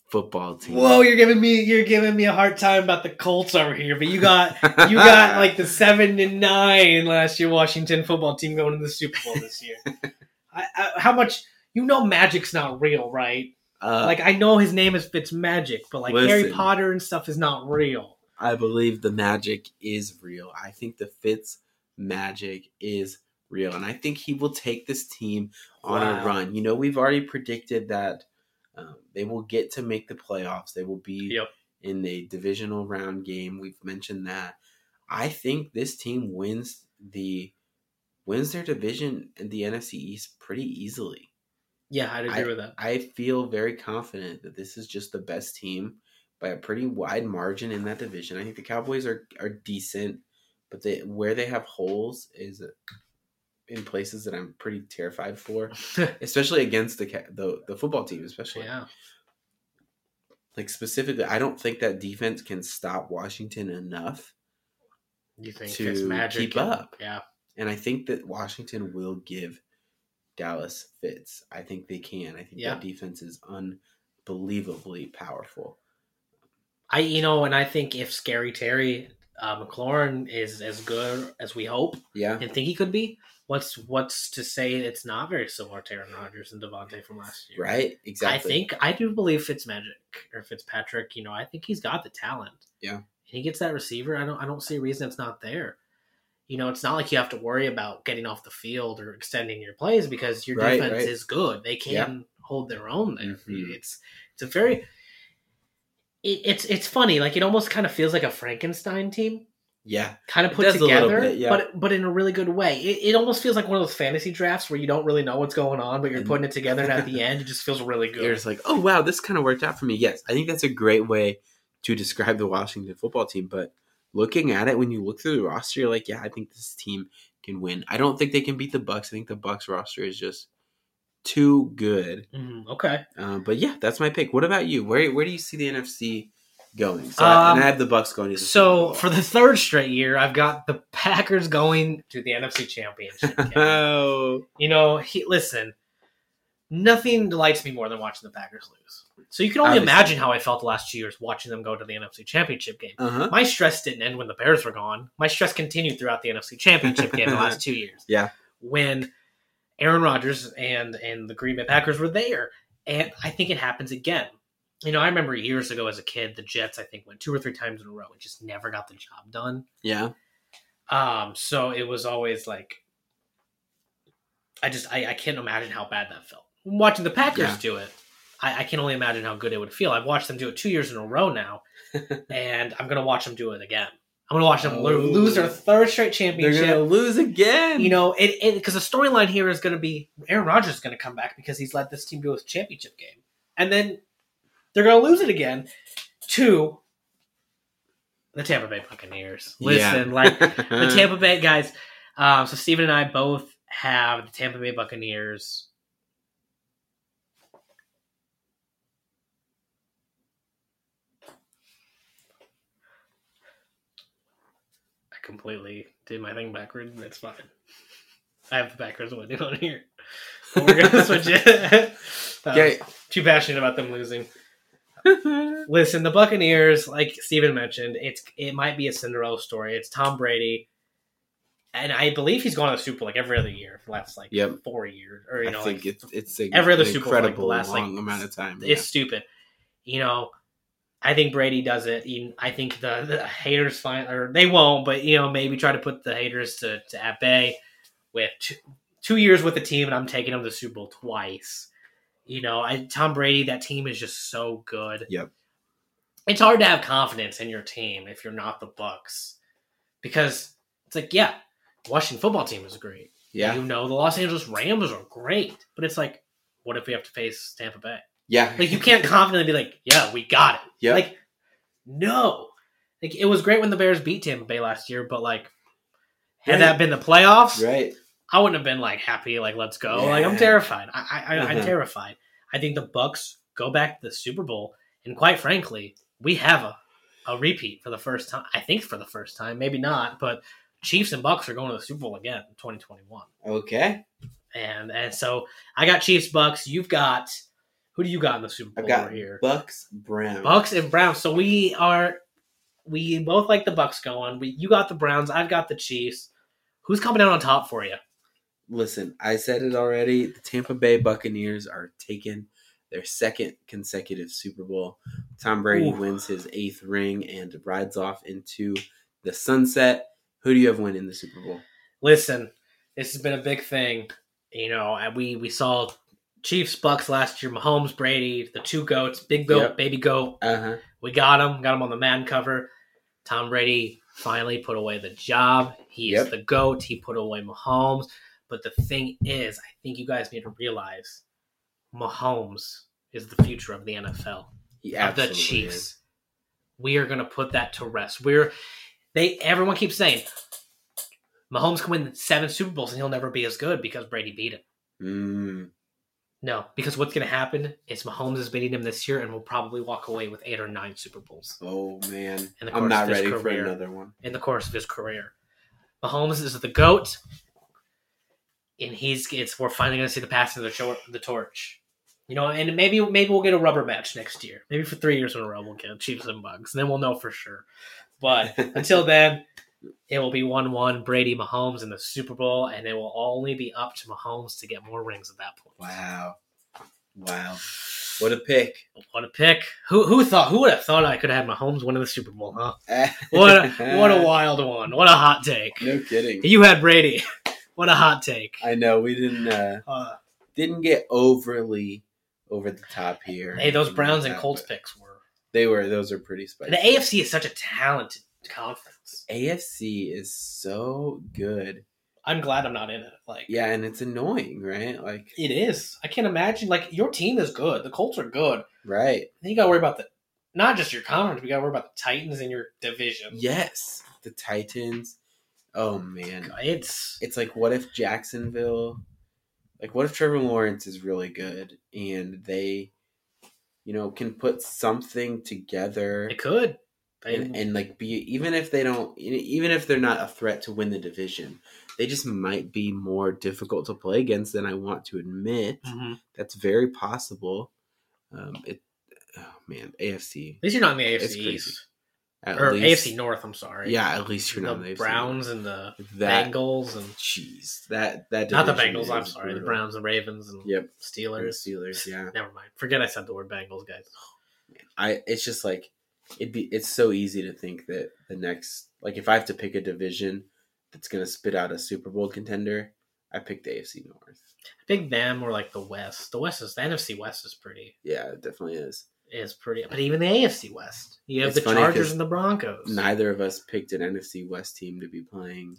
football team. Whoa, you're giving me you're giving me a hard time about the Colts over here, but you got you got like the seven and nine last year Washington football team going to the Super Bowl this year. I, I, how much you know? Magic's not real, right? Uh, like I know his name is Fitz Magic, but like Harry Potter and stuff is not real. I believe the magic is real. I think the Fitz magic is real, and I think he will take this team on Wow. a run. You know, we've already predicted that um, they will get to make the playoffs. They will be Yep. in a divisional round game. We've mentioned that. I think this team wins the wins their division in the NFC East pretty easily. Yeah, I'd agree with that. I feel very confident that this is just the best team by a pretty wide margin in that division. I think the Cowboys are are decent, but they where they have holes is in places that I'm pretty terrified for, especially against the the the football team, especially yeah, like specifically. I don't think that defense can stop Washington enough, you think To Magic keep up. Yeah, and I think that Washington will give Dallas fits. I think they can. I think Yeah. that defense is unbelievably powerful. I you know, and I think if Scary Terry uh, McLaurin is as good as we hope Yeah. and think he could be, what's what's to say it's not very similar to Aaron Rodgers and Davante from last year? Right? Exactly. I think I do believe Fitzmagic or Fitzpatrick. You know, I think he's got the talent. Yeah. And he gets that receiver. I don't. I don't see a reason it's not there. You know, it's not like you have to worry about getting off the field or extending your plays because your Right, defense right. is good. They can hold their own there. Mhm. It's it's a very it, it's it's funny. Like it almost kind of feels like a Frankenstein team, Yeah. kind of put does a little together, bit, yeah. but but in a really good way. It, it almost feels like one of those fantasy drafts where you don't really know what's going on, but you're putting it together, and at the end, it just feels really You're good. just like, oh wow, this kind of worked out for me. Yes, I think that's a great way to describe the Washington football team. But looking at it, when you look through the roster, you're like, yeah, I think this team can win. I don't think they can beat the Bucs. I think the Bucs roster is just too good. Mhm, okay. Uh, but yeah, that's my pick. What about you? Where where do you see the NFC going? So I, Um, and I have the Bucs going. To the So for the third straight year, I've got the Packers going to the NFC Championship. oh, you know, he, listen, nothing delights me more than watching the Packers lose. So you can only Obviously. imagine how I felt the last two years watching them go to the NFC Championship game. uh huh. My stress didn't end when the Bears were gone. My stress continued throughout the NFC Championship game the last two years. Yeah. When Aaron Rodgers and and the Green Bay Packers were there, and I think it happens again. You know, I remember years ago as a kid, the Jets I think went two or three times in a row and just never got the job done. Yeah. Um, so it was always like, I just I, I can't imagine how bad that felt. Watching the Packers Yeah. do it, I, I can only imagine how good it would feel. I've watched them do it two years in a row now, and I'm gonna watch them do it again. I'm gonna watch them Oh. lose their third straight championship. They're gonna lose again. You know, it because the storyline here is going to be Aaron Rodgers is going to come back because he's led this team to a championship game, and then they're going to lose it again to the Tampa Bay Buccaneers. Listen, Yeah. like the Tampa Bay guys. Um, so Steven and I both have the Tampa Bay Buccaneers. Completely did my thing backwards. That's fine. I have the backwards winning on here. But we're gonna switch it. Uh, Okay. Too passionate about them losing. Listen, the Buccaneers, like Steven mentioned, it's it might be a Cinderella story. It's Tom Brady, and I believe he's gone to the Super Bowl like every other year for the last like Yep. four years, or you I know, think like, it's it's a, every other Super Bowl, like, last, like, long amount of time. it's stupid. You know, I think Brady does it. I think the, the haters find, or they won't, but you know, maybe try to put the haters to, to at bay with two, two years with the team, and I'm taking them to the Super Bowl twice. You know, I, Tom Brady, that team is just so good. Yep. It's hard to have confidence in your team if you're not the Bucs, because it's like, yeah, Washington football team is great. yeah, You know, the Los Angeles Rams are great, but it's like, what if we have to face Tampa Bay? yeah, Like you can't confidently be like, "Yeah, we got it." Yeah. Like, no. Like it was great when the Bears beat Tampa Bay last year, but like, had Right. that been the playoffs, right. I wouldn't have been like happy. Like, let's go. Like, I'm terrified. I, I, I'm Uh-huh. terrified. I think the Bucs go back to the Super Bowl, and quite frankly, we have a a repeat for the first time. I think for the first time, maybe not, but Chiefs and Bucs are going to the Super Bowl again in 2021. Okay, and and so I got Chiefs Bucs. You've got who do you got in the Super Bowl? I've Bowl got over here? Bucs Browns. Bucs and Browns. So we are we both like the Bucs going. We you got the Browns. I've got the Chiefs. Who's coming out on top for you? Listen, I said it already. The Tampa Bay Buccaneers are taking their second consecutive Super Bowl. Tom Brady Ooh. wins his eighth ring and rides off into the sunset. Who do you have winning the Super Bowl? Listen, this has been a big thing. You know, we we saw Chiefs Bucs last year. Mahomes, Brady, the two goats, big goat, Yep. baby goat. Uh huh. We got him. Got him on the man cover. Tom Brady finally put away the job. He is the goat. He put away Mahomes. But the thing is, I think you guys need to realize Mahomes is the future of the NFL. Of the Chiefs. is. We are going to put that to rest. We're they. Everyone keeps saying Mahomes can win seven Super Bowls and he'll never be as good because Brady beat him. Mm, No, because what's going to happen is Mahomes is beating him this year and will probably walk away with eight or nine Super Bowls. oh man, In the I'm not ready for career. another one. in the course of his career. Mahomes is the goat, and he's it's we're finally going to see the passing of the, the torch. You know, and maybe maybe we'll get a rubber match next year. Maybe for three years in a row we'll get Chiefs and Bucs, and then we'll know for sure. But until then, it will be one-one Brady Mahomes in the Super Bowl, and it will only be up to Mahomes to get more rings at that point. Wow, wow, what a pick! What a pick! Who who thought? Who would have thought I could have had Mahomes winning the Super Bowl? Huh? What a, what a wild one! What a hot take! no kidding. You had Brady. What a hot take. I know we didn't uh, Uh, didn't get overly over the top here. hey, those Browns and Colts picks were. They were those are pretty spicy. The AFC is such a talented conference. AFC is so good. I'm glad I'm not in it. Like, Yeah, and it's annoying, right? Like, it is. I can't imagine. Like, your team is good. The Colts are good. right? Then you got to worry about the not just your conference. We got to worry about the Titans in your division. Yes, the Titans. Oh man, It's it's like what if Jacksonville, like what if Trevor Lawrence is really good and they, you know, can put something together it could. And, and like be even if they don't even if they're not a threat to win the division they just might be more difficult to play against than i want to admit Mhm. that's very possible um it oh man afc At least you're not in the AFC. East at or least AFC North. I'm sorry. yeah at least you're the, not in the AFC. Browns and the that Bengals and jeez that that not the Bengals. I'm sorry, the. Browns and Ravens and yep and Steelers. steelers yeah Never mind. Forget I said the word Bengals, guys. i it's just like it'd be it's so easy to think that the next like if i have to pick a division that's gonna spit out a super bowl contender i pick the afc north Big them or like the West. The West is the NFC West is pretty yeah it definitely is is pretty, but even the AFC West, you have It's the Chargers and the Broncos. neither of us picked an NFC West team to be playing.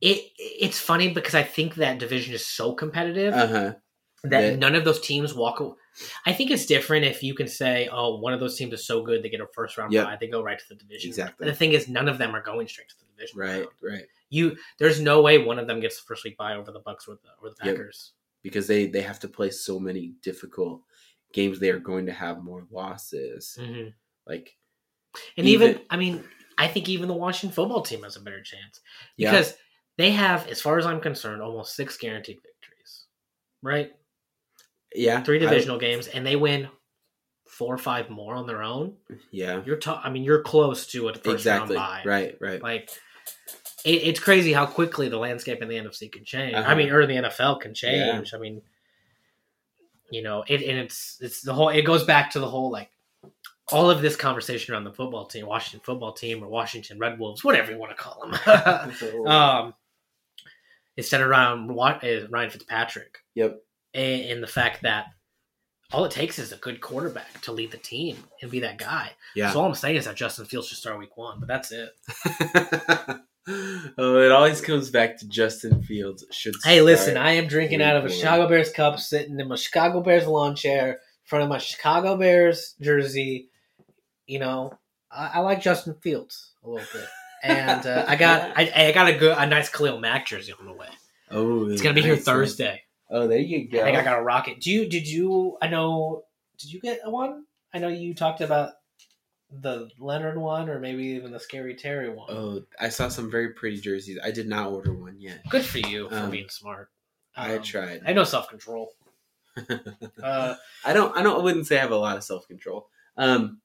It it's funny because I think that division is so competitive Uh huh. that that- none of those teams walk. I think it's different if you can say, "Oh, one of those teams is so good they get a first round Yep. bye, they go right to the division." Exactly. And the thing is, none of them are going straight to the division. Right, round. right. You there's no way one of them gets the first week bye over the Bucks or the or the Yep. Packers. Because they they have to play so many difficult games. They are going to have more losses. hmm Like And even, Even- I mean, I think even the Washington football team has a better chance Yeah. because they have, as far as I'm concerned, almost six guaranteed victories, right? Yeah, Three I- divisional games, and they win four or five more on their own. yeah, You're, I mean, you're close to a first exactly. round bye, Right, right. Like, it, it's crazy how quickly the landscape in the NFC can change. Uh-huh. I mean, or the NFL can change. I mean, you know, it and it's it's the whole. It goes back to the whole like all of this conversation around the football team, Washington football team, or Washington Red Wolves, whatever you want to call them. um, is centered around uh, Ryan Fitzpatrick yep. And, and the fact that all it takes is a good quarterback to lead the team and be that guy. Yeah. So all I'm saying is that Justin Fields should start week one, but that's it. oh, it always comes back to Justin Fields. Should Hey, listen. I am drinking out of a. Chicago Bears cup, sitting in my Chicago Bears lawn chair in front of my Chicago Bears jersey. You know, I, I like Justin Fields a little bit, and uh, I got I, I got a good a nice Khalil Mack jersey on the way. oh, It's gonna be here nice. Thursday. Oh, there you go. I think I got a rocket. Do you? Did you? I know. Did you get one? I know you talked about the Leonard one, or maybe even the Scary Terry one. Oh, I saw some very pretty jerseys. I did not order one yet. Good for you for Um, being smart. I Um, tried. I know self control. Uh, I don't. I don't. I wouldn't say I have a lot of self control. Um,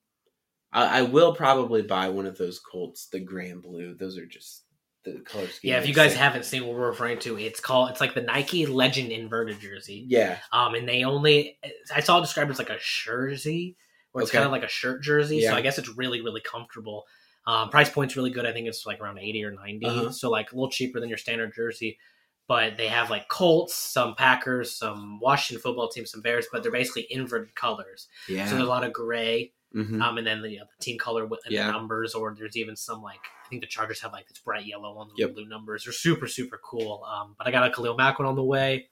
I, I will probably buy one of those Colts, the gray and blue. Those are just the color scheme. yeah, if you guys haven't seen what we're referring to, it's called it's like the Nike Legend inverted jersey. yeah, Um, and they only I saw it described as like a jersey, where it's Okay. kind of like a shirt jersey. Yeah. So I guess it's really really comfortable. Um, price point's really good. I think it's like around eighty or 90 Uh-huh. so like a little cheaper than your standard jersey. But they have like Colts, some Packers, some Washington football team, some Bears, but they're basically inverted colors. yeah. So there's a lot of gray, Mhm. um, and then the, the team color with Yeah. the numbers, or there's even some like think the Chargers have like this bright yellow on the Yep. blue numbers. They're super super cool. Um, but I got a Khalil Mack one on the way,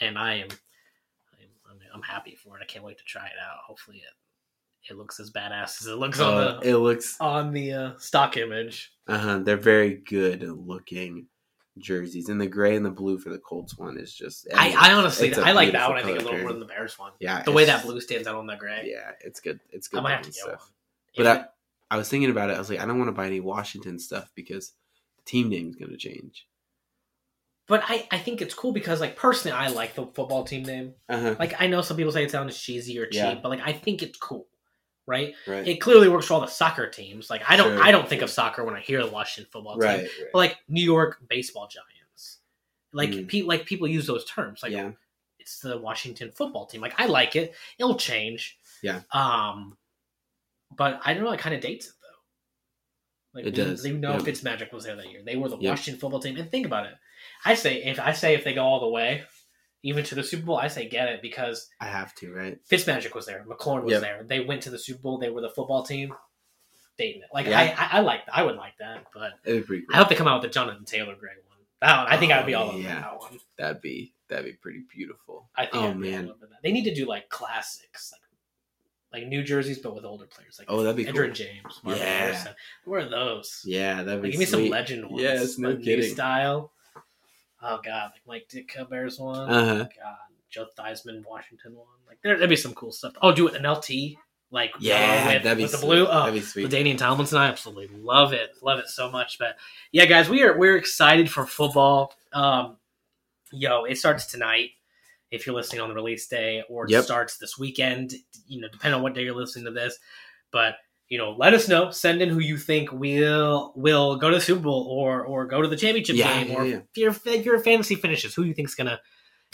and I am I'm, I'm, happy for it. I can't wait to try it out. Hopefully it it looks as badass as it looks on Uh, the it looks. on the uh, stock image. Uh-huh, they're very good looking jerseys, and the gray and the blue for the Colts one is just. I, I honestly I like that one. I think a little more than the Bears one. Yeah, The way that blue stands out on the gray. Yeah, it's good. It's good. I might have to get one. stuff. If But it- I, I was thinking about it. I was like, I don't want to buy any Washington stuff because the team name is going to change. but I, I think it's cool because like personally I like the football team name. Uh-huh. Like I know some people say it sounds cheesy or cheap, Yeah. but like I think it's cool, right? Right. It clearly works for all the soccer teams. Like I don't Sure, I don't think of soccer when I hear the Washington football team. right. But like New York baseball giants, like Mm. pe- like people use those terms. Like yeah. it's the Washington football team. Like I like it. It'll change. Yeah. Um, but I don't know. It kind of dates it though. Like It we, does, We know yeah. Fitzmagic was there that year. They were the Yep. Washington football team. And think about it. I say if I say if they go all the way, even to the Super Bowl, I say get it because I have to, right? Fitzmagic was there. McLaurin was Yep. there. They went to the Super Bowl. They were the football team. Dating it. Like Yeah. I, I, I like I would like that, but It would be pretty cool. I hope they come out with the Jonathan Taylor Gray one. That one, I think I'd be all over Oh, yeah. that one. That'd be that'd be pretty beautiful. I think Oh, I'd be man. all over that. They need to do like classics, like like new jerseys, but with older players, like Oh, that'd be Edgerrin cool. James, Marvin Yeah. Harrison. Where are those? Yeah, that'd be Like, give me some legend ones. Yes, no like, new style. Oh god, like Mike Ditka bears one. Uh-huh. God, Joe Theismann Washington one. Like there, there'd be some cool stuff. Oh, do an LT, like Yeah, uh, with, that'd be with the blue. Oh, that'd be sweet. with Danian Tomlinson, I absolutely love it, love it so much. But yeah, guys, we are we're excited for football. Um, yo, it starts tonight. If you're listening on the release day, or it Yep. starts this weekend, you know, depending on what day you're listening to this. But you know, let us know. Send in who you think will will go to the Super Bowl or or go to the championship Yeah, game, yeah, or yeah. if your your fantasy finishes, who you think's gonna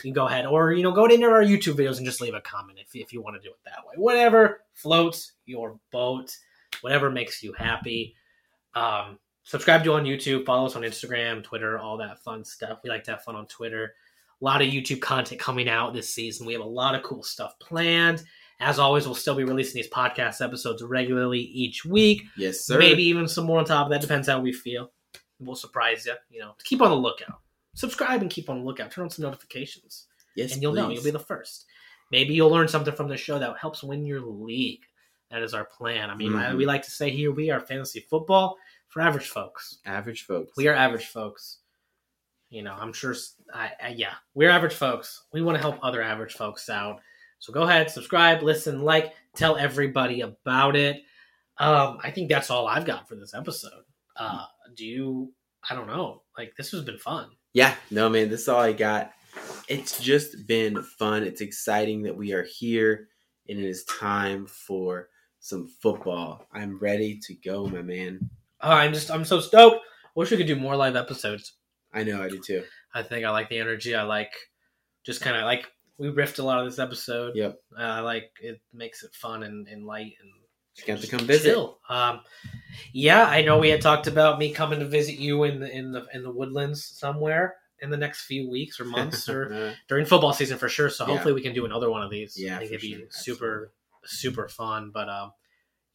you go ahead or you know go into our youtube videos and just leave a comment if, if you want to do it that way whatever floats your boat whatever makes you happy um, subscribe to on youtube follow us on instagram twitter all that fun stuff we like to have fun on twitter a lot of youtube content coming out this season we have a lot of cool stuff planned as always we'll still be releasing these podcast episodes regularly each week Yes, sir. maybe even some more on top of that depends how we feel we'll surprise you you know keep on the lookout subscribe and keep on the lookout turn on some notifications Yes, and you'll know you'll be the first. Maybe you'll learn something from the show that helps win your league. That is our plan. I mean, I, Mhm. we like to say here we are fantasy football for average folks. average folks. We are average folks. You know, I'm sure. I, I- yeah, we're average folks. We want to help other average folks out. So go ahead, subscribe, listen, like, tell everybody about it. Um, I think that's all I've got for this episode. Uh, do you? I don't know. Like this has been fun. Yeah, no, man, this is all I got. It's just been fun. It's exciting that we are here, and it is time for some football. I'm ready to go, my man. Uh, I'm just I'm so stoked. Wish we could do more live episodes. I know, I do too. I think I like the energy. I like just kind of like we riffed a lot of this episode. Yep. Uh, I like it makes it fun and, and light and You got to come visit. chill. Um, yeah, I know we had talked about me coming to visit you in the in the in the woodlands somewhere in the next few weeks or months or during football season for sure. So Yeah. hopefully we can do another one of these. Yeah, I think it'd be sure. super super fun. But um,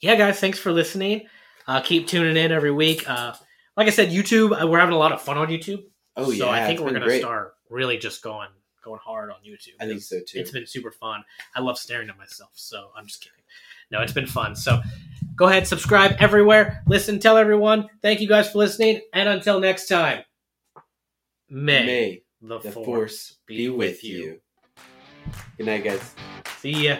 yeah, guys, thanks for listening. Uh, keep tuning in every week. Uh, like I said, YouTube. uh, We're having a lot of fun on YouTube. Oh yeah, so I think we're gonna great. start really just going going hard on YouTube. I think so, too. It's been super fun. I love staring at myself. So I'm just kidding. No, it's been fun. So go ahead, subscribe everywhere. Listen, tell everyone. Thank you guys for listening. And until next time, may, May the, the force, force be with you. Good night, guys. See ya.